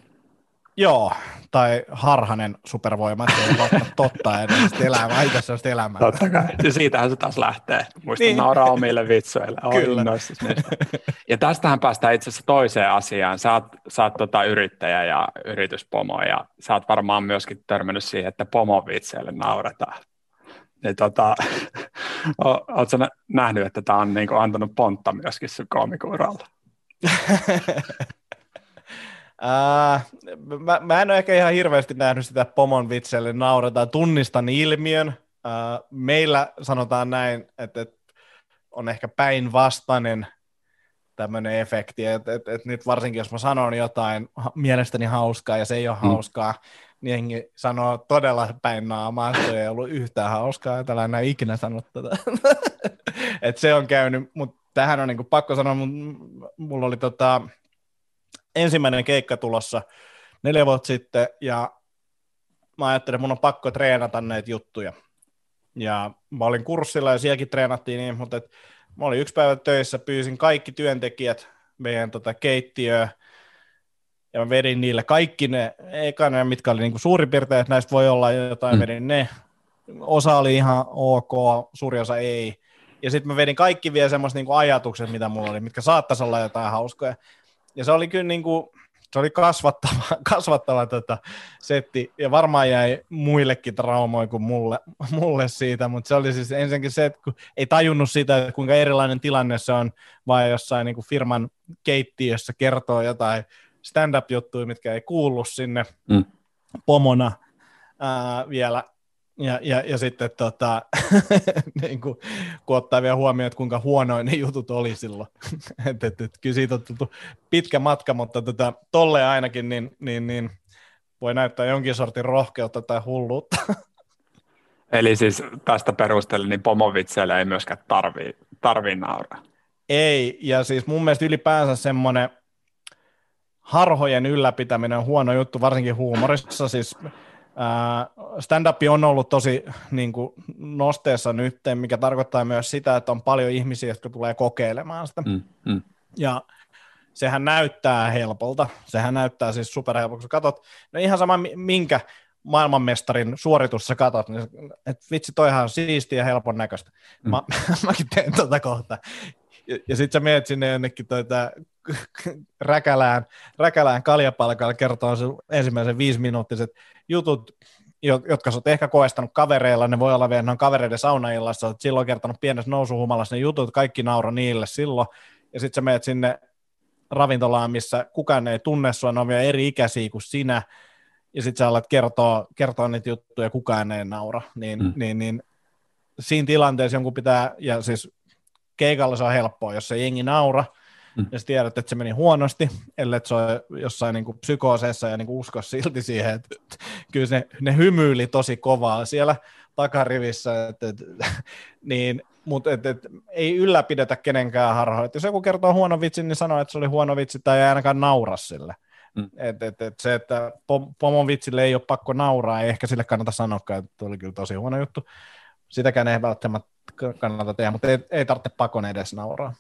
Joo, tai harhanen supervoima, että ei ole totta edes elämää, ei tässä ole elämää. Totta kai, ja siitähän se taas lähtee. Muista niin. nauraa omille vitsoille. Kyllä. Ja tästähän päästään itse asiassa toiseen asiaan. Sä oot, sä oot tota yrittäjä ja yrityspomo, ja sä oot varmaan myöskin törmännyt siihen, että pomon vitseille nauretaan. Niin tota, ootko nähnyt, että tämä on niinku antanut pontta myöskin sun koomikuuralla? Ää, mä, mä en ole ehkä ihan hirveästi nähnyt sitä pomon vitselle nauretaan. Tunnistan ilmiön. Ää, meillä sanotaan näin, että, että on ehkä päinvastainen tämmöinen efekti, että et, et nyt varsinkin jos mä sanon jotain mielestäni hauskaa ja se ei ole mm. hauskaa, niin jengi sanoo todella päin naamaa, että se ei ollut yhtään hauskaa, että en ikinä sanonut tätä. että se on käynyt, mutta tähän on niinku pakko sanoa, mulla oli tota, ensimmäinen keikka tulossa neljä vuotta sitten, ja mä ajattelin, että mun on pakko treenata näitä juttuja. Ja mä olin kurssilla ja sielläkin treenattiin niin, mutta et, mä olin yksi päivä töissä, pyysin kaikki työntekijät meidän tota, keittiöön, ja mä vedin niille kaikki ne, eikä ne, mitkä oli niinku suurin piirtein, että näistä voi olla jotain, mm. vedin ne. Osa oli ihan ok, suuri osa ei. Ja sitten mä vedin kaikki vielä semmoiset niinku ajatukset, mitä mulla oli, mitkä saattaisi olla jotain hauskoja. Ja se oli kyllä niin kuin, se oli kasvattava, kasvattava tota setti, ja varmaan jäi muillekin traumoja kuin mulle, mulle siitä, mutta se oli siis ensinnäkin se, että kun ei tajunnut sitä, että kuinka erilainen tilanne se on, vai jossain niin kuin firman keittiössä kertoo jotain stand-up-juttuja, mitkä ei kuulu sinne mm. pomona ää, vielä, ja, ja, ja sitten tota, niin kuin, kun ottaa vielä huomioon, että kuinka huonoin ne jutut oli silloin. et, et, et, kyllä siitä on tullut pitkä matka, mutta tota, tolle ainakin niin, niin, niin, voi näyttää jonkin sortin rohkeutta tai hulluutta. Eli siis tästä perustellen, niin pomovitseille ei myöskään tarvii, tarvii nauraa. Ei, ja siis mun mielestä ylipäänsä semmoinen harhojen ylläpitäminen on huono juttu, varsinkin huumorissa. Siis stand-up on ollut tosi niin kuin, nosteessa nyt, mikä tarkoittaa myös sitä, että on paljon ihmisiä, jotka tulee kokeilemaan sitä. Mm, mm. Ja sehän näyttää helpolta. Sehän näyttää siis superhelpolta. Kun katsot, no ihan sama minkä maailmanmestarin suoritus sä katsot, niin että vitsi, toihan on siistiä ja helpon näköistä. Mm. Mä, mäkin teen tuota kohta. Ja, ja sitten sä menet sinne jonnekin tuota, räkälään, räkälään kaljapalkalla kertoo ensimmäisen viisi minuuttiset jutut, jotka sä oot ehkä koestanut kavereilla, ne voi olla vielä noin kavereiden saunaillassa, oot silloin kertonut pienessä nousuhumalassa ne jutut, kaikki nauro niille silloin, ja sitten sä menet sinne ravintolaan, missä kukaan ei tunne sua, ne on vielä eri ikäisiä kuin sinä, ja sitten sä alat kertoa, kertoa niitä juttuja, kukaan ei naura, niin, mm. niin, niin siinä tilanteessa jonkun pitää, ja siis keikalla se on helppoa, jos se jengi naura, mm. ja sä tiedät, että se meni huonosti, ellei se ole jossain niin kuin psykooseissa ja niin kuin usko silti siihen, että kyllä ne, ne hymyili tosi kovaa siellä takarivissä, että, että, niin, mutta et, et, ei ylläpidetä kenenkään harhoa. Et jos joku kertoo huono vitsi, niin sanoo, että se oli huono vitsi tai ei ainakaan naura sille. Mm. Et, et, et se, että pomon vitsille ei ole pakko nauraa, ei ehkä sille kannata sanoa, että oli kyllä tosi huono juttu. sitäkään ei välttämättä kannata tehdä, mutta ei, ei tarvitse pakon edes nauraa.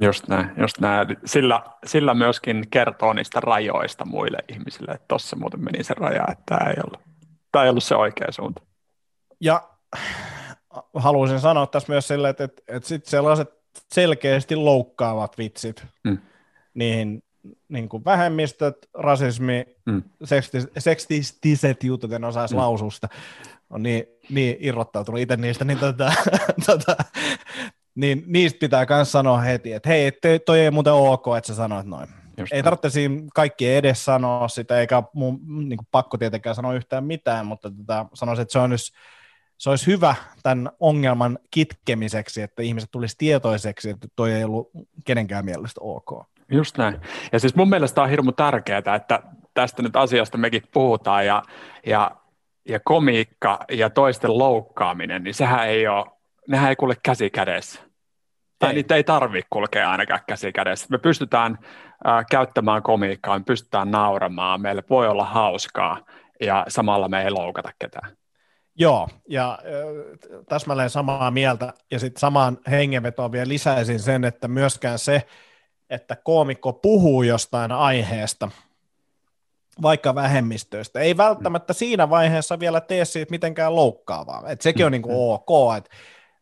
Just näin, just näin. Sillä, sillä myöskin kertoo niistä rajoista muille ihmisille, että tuossa muuten meni se raja, että tämä ei ollut, tämä ei ollut se oikea suunta. Ja haluaisin sanoa tässä myös sille, että, että, että sit sellaiset selkeästi loukkaavat vitsit, mm. niihin niin kuin vähemmistöt, rasismi, mm. sekstistiset jutut, en osaisi mm. laususta, on niin, niin irrottautunut itse niistä, niin, tota, tota, niin niistä pitää myös sanoa heti, että hei, te, toi ei muuten ok, että sä sanoit noin. Just ei tarvitse siinä kaikki edes sanoa sitä, eikä mun niin kuin pakko tietenkään sanoa yhtään mitään, mutta tota, sanoisin, että se on nyt se olisi hyvä tämän ongelman kitkemiseksi, että ihmiset tulisi tietoiseksi, että toi ei ollut kenenkään mielestä ok. Just näin. Ja siis mun mielestä on hirmu tärkeää, että tästä nyt asiasta mekin puhutaan ja, ja, ja komiikka ja toisten loukkaaminen, niin sehän ei ole, nehän ei kuule käsi kädessä. Tai ei. niitä ei tarvitse kulkea ainakaan käsi kädessä. Me pystytään äh, käyttämään komiikkaa, me pystytään nauramaan, meille voi olla hauskaa ja samalla me ei loukata ketään. Joo, ja äh, täsmälleen samaa mieltä, ja sitten samaan hengenvetoon vielä lisäisin sen, että myöskään se, että koomikko puhuu jostain aiheesta, vaikka vähemmistöistä, ei välttämättä siinä vaiheessa vielä tee siitä mitenkään loukkaavaa. Et sekin on niin kuin ok, että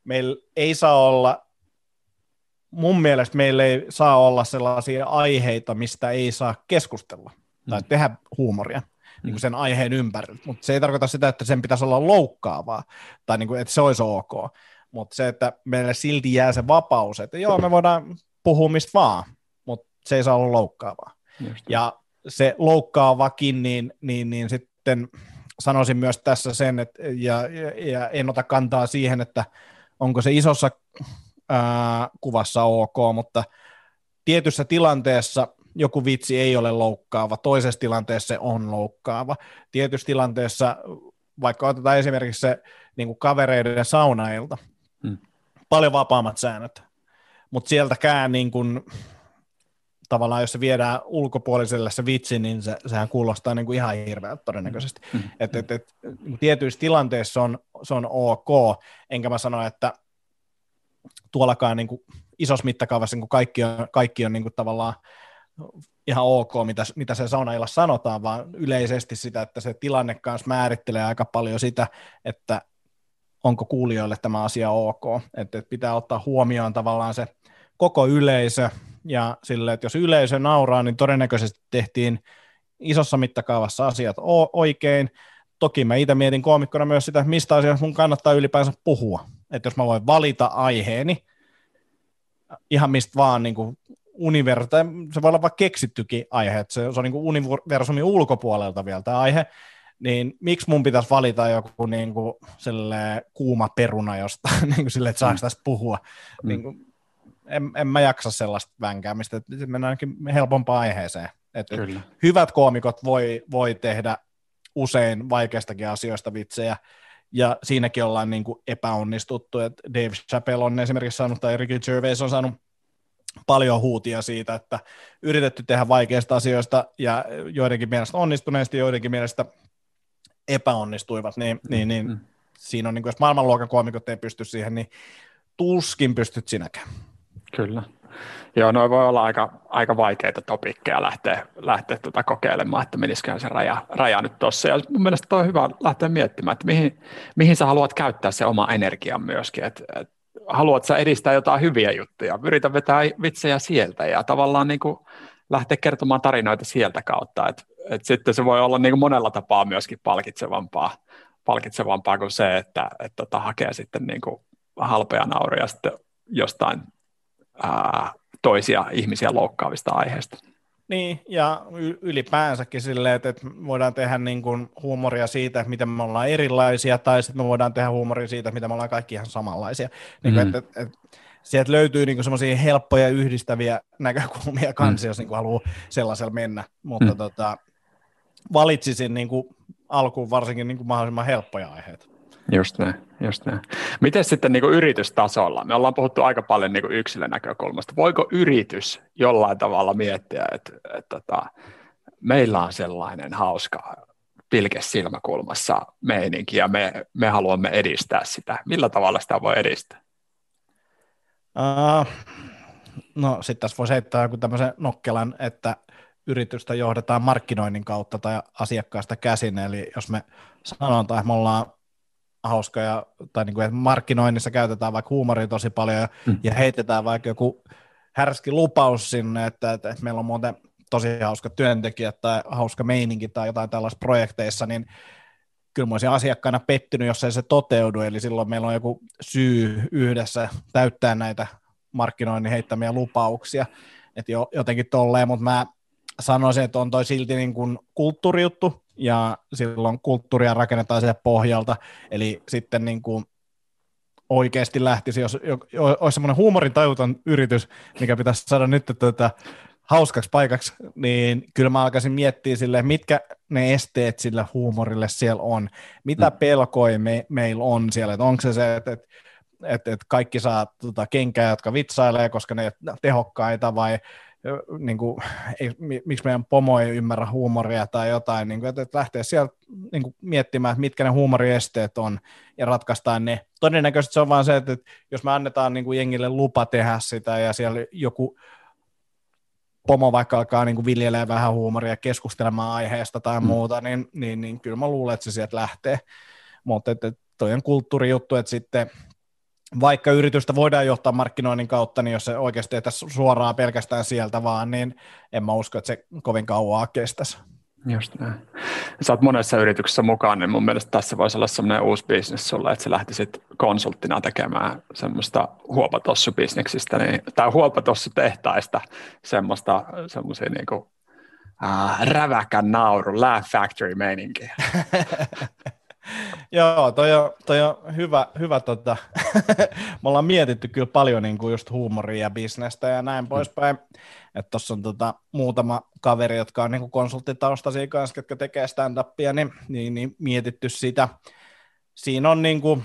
meillä ei saa olla, mun mielestä meillä ei saa olla sellaisia aiheita, mistä ei saa keskustella tai mm. tehdä huumoria niin kuin sen aiheen ympärillä. Mutta se ei tarkoita sitä, että sen pitäisi olla loukkaavaa tai niin kuin, että se olisi ok. Mutta se, että meille silti jää se vapaus, että joo, me voidaan puhua mistä vaan, mutta se ei saa olla loukkaavaa. Just ja se loukkaavakin, niin, niin, niin sitten sanoisin myös tässä sen, että, ja, ja, ja en ota kantaa siihen, että onko se isossa ää, kuvassa ok, mutta tietyssä tilanteessa joku vitsi ei ole loukkaava, toisessa tilanteessa se on loukkaava. Tietyssä tilanteessa, vaikka otetaan esimerkiksi se niin kuin kavereiden saunailta, hmm. paljon vapaammat säännöt, mutta sieltäkään niin kuin, tavallaan jos se viedään ulkopuoliselle se vitsi, niin se, sehän kuulostaa niin kuin ihan hirveältä todennäköisesti. Mm. Et, et, et, tietyissä tilanteissa on, se on ok, enkä mä sano, että tuollakaan niin kuin isossa mittakaavassa niin kuin kaikki on, kaikki on niin kuin tavallaan ihan ok, mitä, mitä se saunailla sanotaan, vaan yleisesti sitä, että se tilanne kanssa määrittelee aika paljon sitä, että onko kuulijoille tämä asia ok. Että, että pitää ottaa huomioon tavallaan se koko yleisö, ja sille, että jos yleisö nauraa, niin todennäköisesti tehtiin isossa mittakaavassa asiat oikein. Toki mä itse mietin koomikkona myös sitä, mistä asiasta mun kannattaa ylipäänsä puhua. Että jos mä voin valita aiheeni, ihan mistä vaan niin kuin univer- se voi olla vaikka keksittykin aihe, että se, se on niin kuin universumin ulkopuolelta vielä tämä aihe, niin miksi mun pitäisi valita joku niin kuin kuuma peruna josta, niin kuin sille, että saako mm. tästä puhua. Mm. Niin kuin, en, en mä jaksa sellaista vänkäämistä, että mennään ainakin helpompaan aiheeseen. Että Kyllä. hyvät koomikot voi, voi tehdä usein vaikeistakin asioista vitsejä, ja siinäkin ollaan niin kuin epäonnistuttu, että Dave Chappelle on esimerkiksi saanut, tai Ricky Gervais on saanut paljon huutia siitä, että yritetty tehdä vaikeista asioista ja joidenkin mielestä onnistuneesti, joidenkin mielestä epäonnistuivat, niin, mm, niin, niin mm. siinä on, niin kuin, jos maailmanluokan koomikot ei pysty siihen, niin tuskin pystyt sinäkään. Kyllä. Joo, noin voi olla aika, aika vaikeita topikkeja lähteä, lähteä tuota kokeilemaan, että menisiköhän se raja, raja nyt tuossa. Ja mun mielestä on hyvä lähteä miettimään, että mihin, mihin sä haluat käyttää se oma energian myöskin. Että, että haluat sä edistää jotain hyviä juttuja, yritä vetää vitsejä sieltä ja tavallaan niin kuin lähteä kertomaan tarinoita sieltä kautta. Et, et sitten se voi olla niin kuin monella tapaa myöskin palkitsevampaa, palkitsevampaa kuin se, että et tota, hakee sitten niin kuin halpeja nauria sitten jostain ää, toisia ihmisiä loukkaavista aiheista. Niin, ja ylipäänsäkin silleen, että, että voidaan tehdä niin kuin huumoria siitä, että miten me ollaan erilaisia, tai sitten me voidaan tehdä huumoria siitä, että miten me ollaan kaikki ihan samanlaisia. Niin kuin, mm. että, että, että sieltä löytyy niin semmoisia helppoja yhdistäviä näkökulmia kanssa, mm. jos niin kuin haluaa sellaisella mennä, mutta mm. tota, valitsisin niin kuin alkuun varsinkin niin kuin mahdollisimman helppoja aiheita. Just näin, just näin. Miten sitten niin yritystasolla? Me ollaan puhuttu aika paljon niin yksilön näkökulmasta. Voiko yritys jollain tavalla miettiä, että, että, että meillä on sellainen hauska pilkes silmäkulmassa meininki ja me, me haluamme edistää sitä. Millä tavalla sitä voi edistää? Uh, no sitten tässä voisi heittää joku tämmöisen nokkelan, että yritystä johdetaan markkinoinnin kautta tai asiakkaasta käsin, eli jos me sanotaan, että me ollaan hauskoja, tai niin kuin, että markkinoinnissa käytetään vaikka huumoria tosi paljon ja, mm. ja heitetään vaikka joku härski lupaus sinne, että, että, että meillä on muuten tosi hauska työntekijät tai hauska meininki tai jotain tällaisissa projekteissa, niin kyllä mä olisin asiakkaana pettynyt, jos ei se toteudu, eli silloin meillä on joku syy yhdessä täyttää näitä markkinoinnin heittämiä lupauksia, että jo, jotenkin tolleen, mutta mä sanoisin, että on toi silti niin kuin kulttuurijuttu, ja silloin kulttuuria rakennetaan sieltä pohjalta, eli sitten niin kuin oikeasti lähtisi, jos olisi semmoinen huumorin tajuton yritys, mikä pitäisi saada nyt tätä hauskaksi paikaksi, niin kyllä mä alkaisin miettiä sille, mitkä ne esteet sille huumorille siellä on, mitä mm. pelkoja me, meillä on siellä, että onko se se, että, että että, että kaikki saa tota, kenkää, jotka vitsailee, koska ne tehokkaita, vai niin kuin, ei, miksi meidän pomo ei ymmärrä huumoria tai jotain, niin kuin, että, että lähtee sieltä niin kuin, miettimään, että mitkä ne huumoriesteet on, ja ratkaistaan ne. Todennäköisesti se on vaan se, että, että jos me annetaan niin kuin, jengille lupa tehdä sitä, ja siellä joku pomo vaikka alkaa niin kuin viljelee vähän huumoria, keskustelemaan aiheesta tai mm. muuta, niin, niin, niin kyllä mä luulen, että se sieltä lähtee. Mutta että, että toi on kulttuurijuttu, että sitten vaikka yritystä voidaan johtaa markkinoinnin kautta, niin jos se oikeasti tehtäisiin suoraan pelkästään sieltä vaan, niin en mä usko, että se kovin kauan kestäisi. Just näin. Sä oot monessa yrityksessä mukaan, niin mun mielestä tässä voisi olla semmoinen uusi bisnes sulle, että sä lähtisit konsulttina tekemään semmoista huopatossubisneksistä, niin, tai huopatossutehtaista semmoista, semmoisia niin kuin, äh, räväkän nauru, laugh factory meininkiä. Joo, toi on, toi on hyvä, hyvä tota. me ollaan mietitty kyllä paljon niin kuin just huumoria ja bisnestä ja näin poispäin. Että tuossa on tota, muutama kaveri, jotka on niin konsulttitaustaisia kanssa, jotka tekee stand-upia, niin, niin, niin mietitty sitä. Siinä on niin kuin,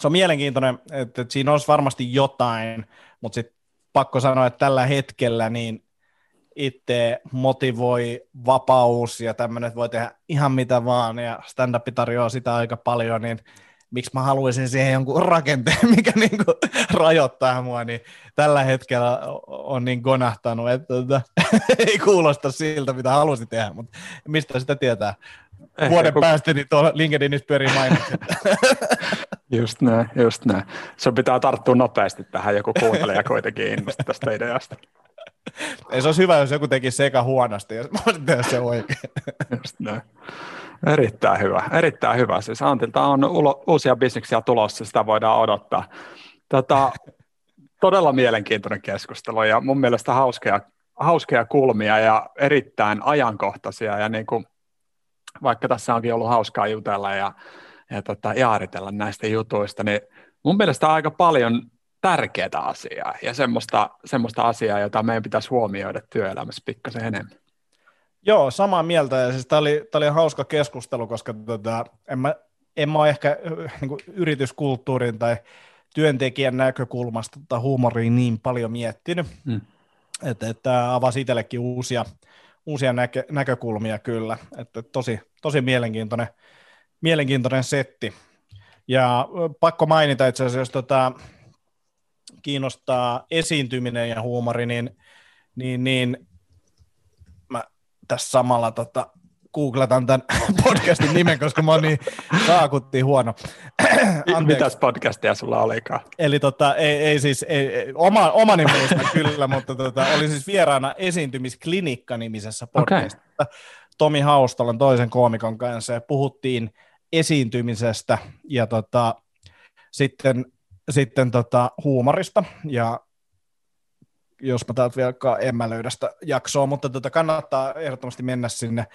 se on mielenkiintoinen, että, että siinä olisi varmasti jotain, mutta sitten pakko sanoa, että tällä hetkellä niin itse motivoi vapaus ja tämmöinen, että voi tehdä ihan mitä vaan ja stand-up tarjoaa sitä aika paljon, niin miksi mä haluaisin siihen jonkun rakenteen, mikä niin kuin rajoittaa mua, niin tällä hetkellä on niin konahtanut, että että ei kuulosta siltä, mitä haluaisin tehdä, mutta mistä sitä tietää. Ehkä Vuoden kun... päästä niin tuolla LinkedInissä pyörii mainokset. Just näin, just näin. Se pitää tarttua nopeasti tähän, joku kuuntelija kuitenkin innostaa tästä ideasta. Ei se olisi hyvä, jos joku teki sekä huonosti, ja mä voisin tehdä se oikein. Erittäin hyvä, erittäin hyvä. Siis Antilta on ulo, uusia bisneksiä tulossa, sitä voidaan odottaa. Tota, todella mielenkiintoinen keskustelu ja mun mielestä hauskoja, hauskoja kulmia ja erittäin ajankohtaisia ja niin kuin, vaikka tässä onkin ollut hauskaa jutella ja, ja tota, jaaritella näistä jutuista, niin mun mielestä aika paljon tärkeää asiaa ja semmoista, semmoista asiaa, jota meidän pitäisi huomioida työelämässä pikkasen enemmän. Joo, samaa mieltä. Ja siis tämä oli, oli hauska keskustelu, koska tota, en, mä, en mä ole ehkä äh, niin kuin yrityskulttuurin tai työntekijän näkökulmasta tota huumoriin niin paljon miettinyt, mm. että, että avasi itsellekin uusia, uusia näkö, näkökulmia kyllä. Että tosi, tosi mielenkiintoinen, mielenkiintoinen setti. Ja pakko mainita itse asiassa, jos tota, kiinnostaa esiintyminen ja huumori, niin, niin, niin mä tässä samalla tota, googletan tämän podcastin nimen, koska mä oon niin saakutti huono. Mitäs podcastia sulla olikaan? Eli tota, ei, ei siis, ei, ei, oma, omani muista kyllä, mutta tota, oli siis vieraana esiintymisklinikka-nimisessä podcastissa okay. Tomi Haustalan toisen koomikon kanssa ja puhuttiin esiintymisestä ja tota, sitten sitten tota, huumorista, ja jos mä täältä vielä en mä löydä sitä jaksoa, mutta tota, kannattaa ehdottomasti mennä sinne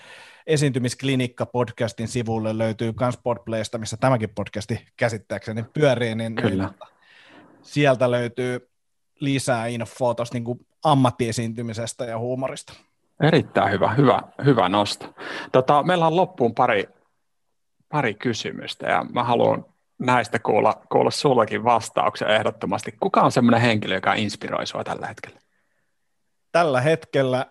esiintymisklinikka-podcastin sivulle, löytyy kans Podplaysta, missä tämäkin podcasti käsittääkseni pyörii, niin Kyllä. Niin, sieltä löytyy lisää infoa tuosta niin ammattiesiintymisestä ja huumorista. Erittäin hyvä, hyvä, hyvä nosto. Tota, meillä on loppuun pari, pari kysymystä ja mä haluan näistä kuulla, kuulla sullakin vastauksia ehdottomasti. Kuka on semmoinen henkilö, joka inspiroi sinua tällä hetkellä? Tällä hetkellä,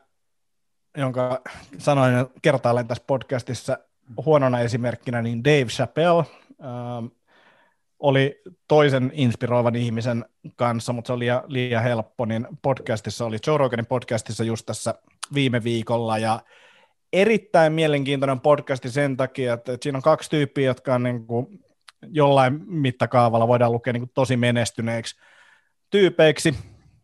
jonka sanoin kertaalleen tässä podcastissa huonona esimerkkinä, niin Dave Chappelle ähm, oli toisen inspiroivan ihmisen kanssa, mutta se oli liian, liian helppo, niin podcastissa oli Joe Roganin podcastissa just tässä viime viikolla, ja erittäin mielenkiintoinen podcasti sen takia, että, että siinä on kaksi tyyppiä, jotka on niin kuin jollain mittakaavalla voidaan lukea niin kuin tosi menestyneeksi tyypeiksi,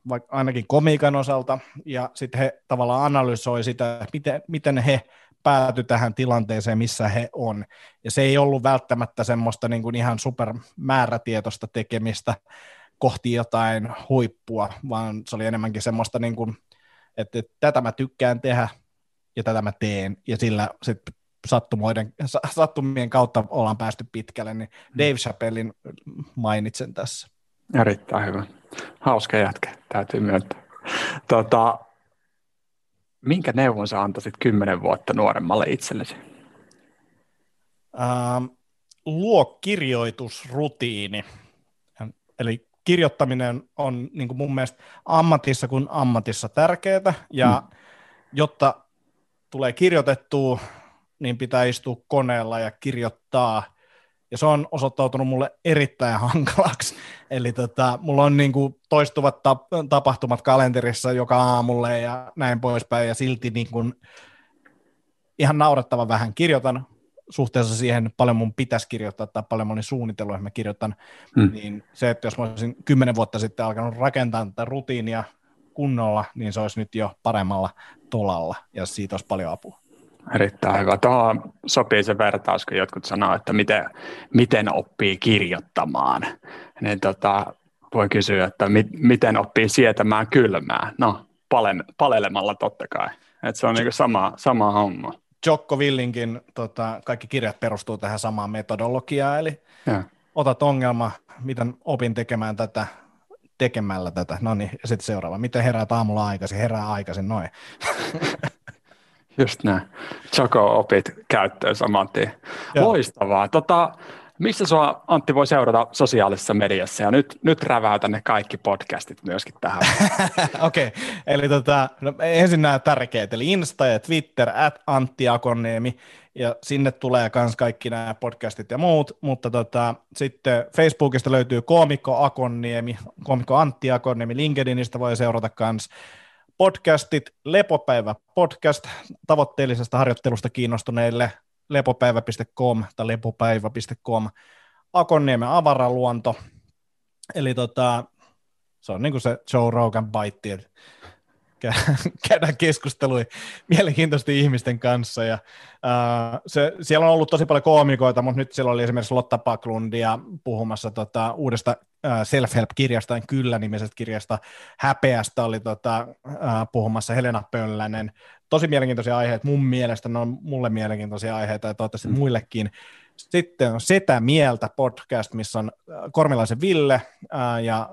vaikka ainakin komiikan osalta, ja sitten he tavallaan analysoi sitä, miten, miten he pääty tähän tilanteeseen, missä he on. Ja se ei ollut välttämättä semmoista niin kuin ihan supermäärätietoista tekemistä kohti jotain huippua, vaan se oli enemmänkin semmoista, niin kuin, että, että tätä mä tykkään tehdä ja tätä mä teen, ja sillä sitten sattumoiden, sattumien kautta ollaan päästy pitkälle, niin mm. Dave Chappellin mainitsen tässä. Erittäin hyvä. Hauska jätkä, täytyy myöntää. Tota, minkä neuvon sä antaisit kymmenen vuotta nuoremmalle itsellesi? Ähm, luo kirjoitusrutiini. Eli kirjoittaminen on niin kuin mun mielestä ammatissa kuin ammatissa tärkeää, ja mm. jotta tulee kirjoitettua, niin pitää istua koneella ja kirjoittaa – ja se on osoittautunut mulle erittäin hankalaksi. Eli tota, mulla on niin kuin toistuvat tap- tapahtumat kalenterissa joka aamulle ja näin poispäin, ja silti niin kuin ihan naurettava vähän kirjoitan suhteessa siihen, paljon mun pitäisi kirjoittaa tai paljon mä olin suunnitellut, että mä kirjoitan, hmm. niin se, että jos mä olisin kymmenen vuotta sitten alkanut rakentaa tätä rutiinia kunnolla, niin se olisi nyt jo paremmalla tolalla, ja siitä olisi paljon apua. Erittäin hyvä. Tuohon sopii se vertaus, kun jotkut sanoo, että miten, miten oppii kirjoittamaan. Niin tota, voi kysyä, että mi, miten oppii sietämään kylmää. No, palen, palelemalla totta kai. Et se on niinku sama, sama homma. Jokko Villinkin tota, kaikki kirjat perustuu tähän samaan metodologiaan, eli ja. otat ongelma, miten opin tekemään tätä, tekemällä tätä. No niin, sitten seuraava. Miten herää aamulla aikaisin? Herää aikaisin, noin. Just näin. Chako opit käyttöön saman tien. Loistavaa. Tota, missä sua Antti voi seurata sosiaalisessa mediassa? Ja nyt, nyt räväytän ne kaikki podcastit myöskin tähän. Okei, okay. eli tota, no, ensin nämä tärkeät, eli Insta ja Twitter, at Antti Akonniemi, ja sinne tulee myös kaikki nämä podcastit ja muut, mutta tota, sitten Facebookista löytyy koomikko Akonniemi, koomikko Antti Akonniemi, LinkedInistä voi seurata myös podcastit, Lepopäivä podcast tavoitteellisesta harjoittelusta kiinnostuneille, lepopäivä.com tai lepopäivä.com, Akonniemen avaraluonto, eli tota, se on niin kuin se Joe Rogan baitti, käydään keskustelua mielenkiintoisesti ihmisten kanssa. Ja, uh, se, siellä on ollut tosi paljon koomikoita, mutta nyt siellä oli esimerkiksi Lotta Paklundia puhumassa tota, uudesta uh, self-help-kirjasta, Kyllä-nimisestä kirjasta. Häpeästä oli tota, uh, puhumassa Helena Pöllänen. Tosi mielenkiintoisia aiheita. Mun mielestä ne on mulle mielenkiintoisia aiheita ja toivottavasti mm. muillekin. Sitten on Setä Mieltä podcast, missä on Kormilaisen Ville ää, ja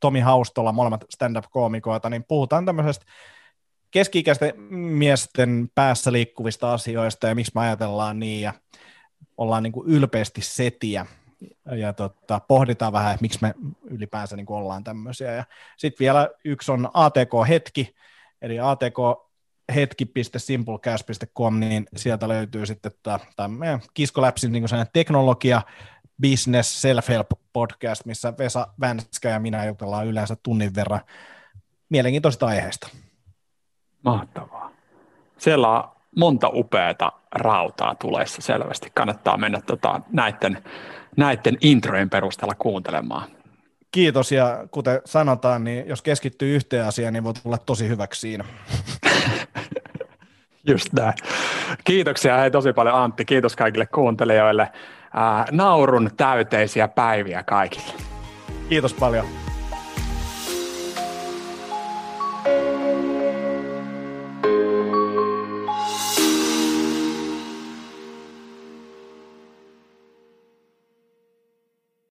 Tomi Haustola, molemmat stand-up-koomikoita, niin puhutaan tämmöisestä keski-ikäisten miesten päässä liikkuvista asioista ja miksi me ajatellaan niin ja ollaan niin kuin ylpeästi setiä ja tota, pohditaan vähän, että miksi me ylipäänsä niin kuin ollaan tämmöisiä. Sitten vielä yksi on ATK-hetki, eli ATK hetki.simplecast.com, niin sieltä löytyy sitten tämä meidän Kiskoläpsin niin teknologia, business, self-help podcast, missä Vesa Vänskä ja minä jutellaan yleensä tunnin verran mielenkiintoisista aiheista. Mahtavaa. Siellä on monta upeata rautaa tulessa selvästi. Kannattaa mennä tota, näiden, näiden introjen perusteella kuuntelemaan. Kiitos ja kuten sanotaan, niin jos keskittyy yhteen asiaan, niin voi tulla tosi hyväksi siinä. Just näin. Kiitoksia hei tosi paljon Antti. Kiitos kaikille kuuntelijoille. Ää, naurun täyteisiä päiviä kaikille. Kiitos paljon.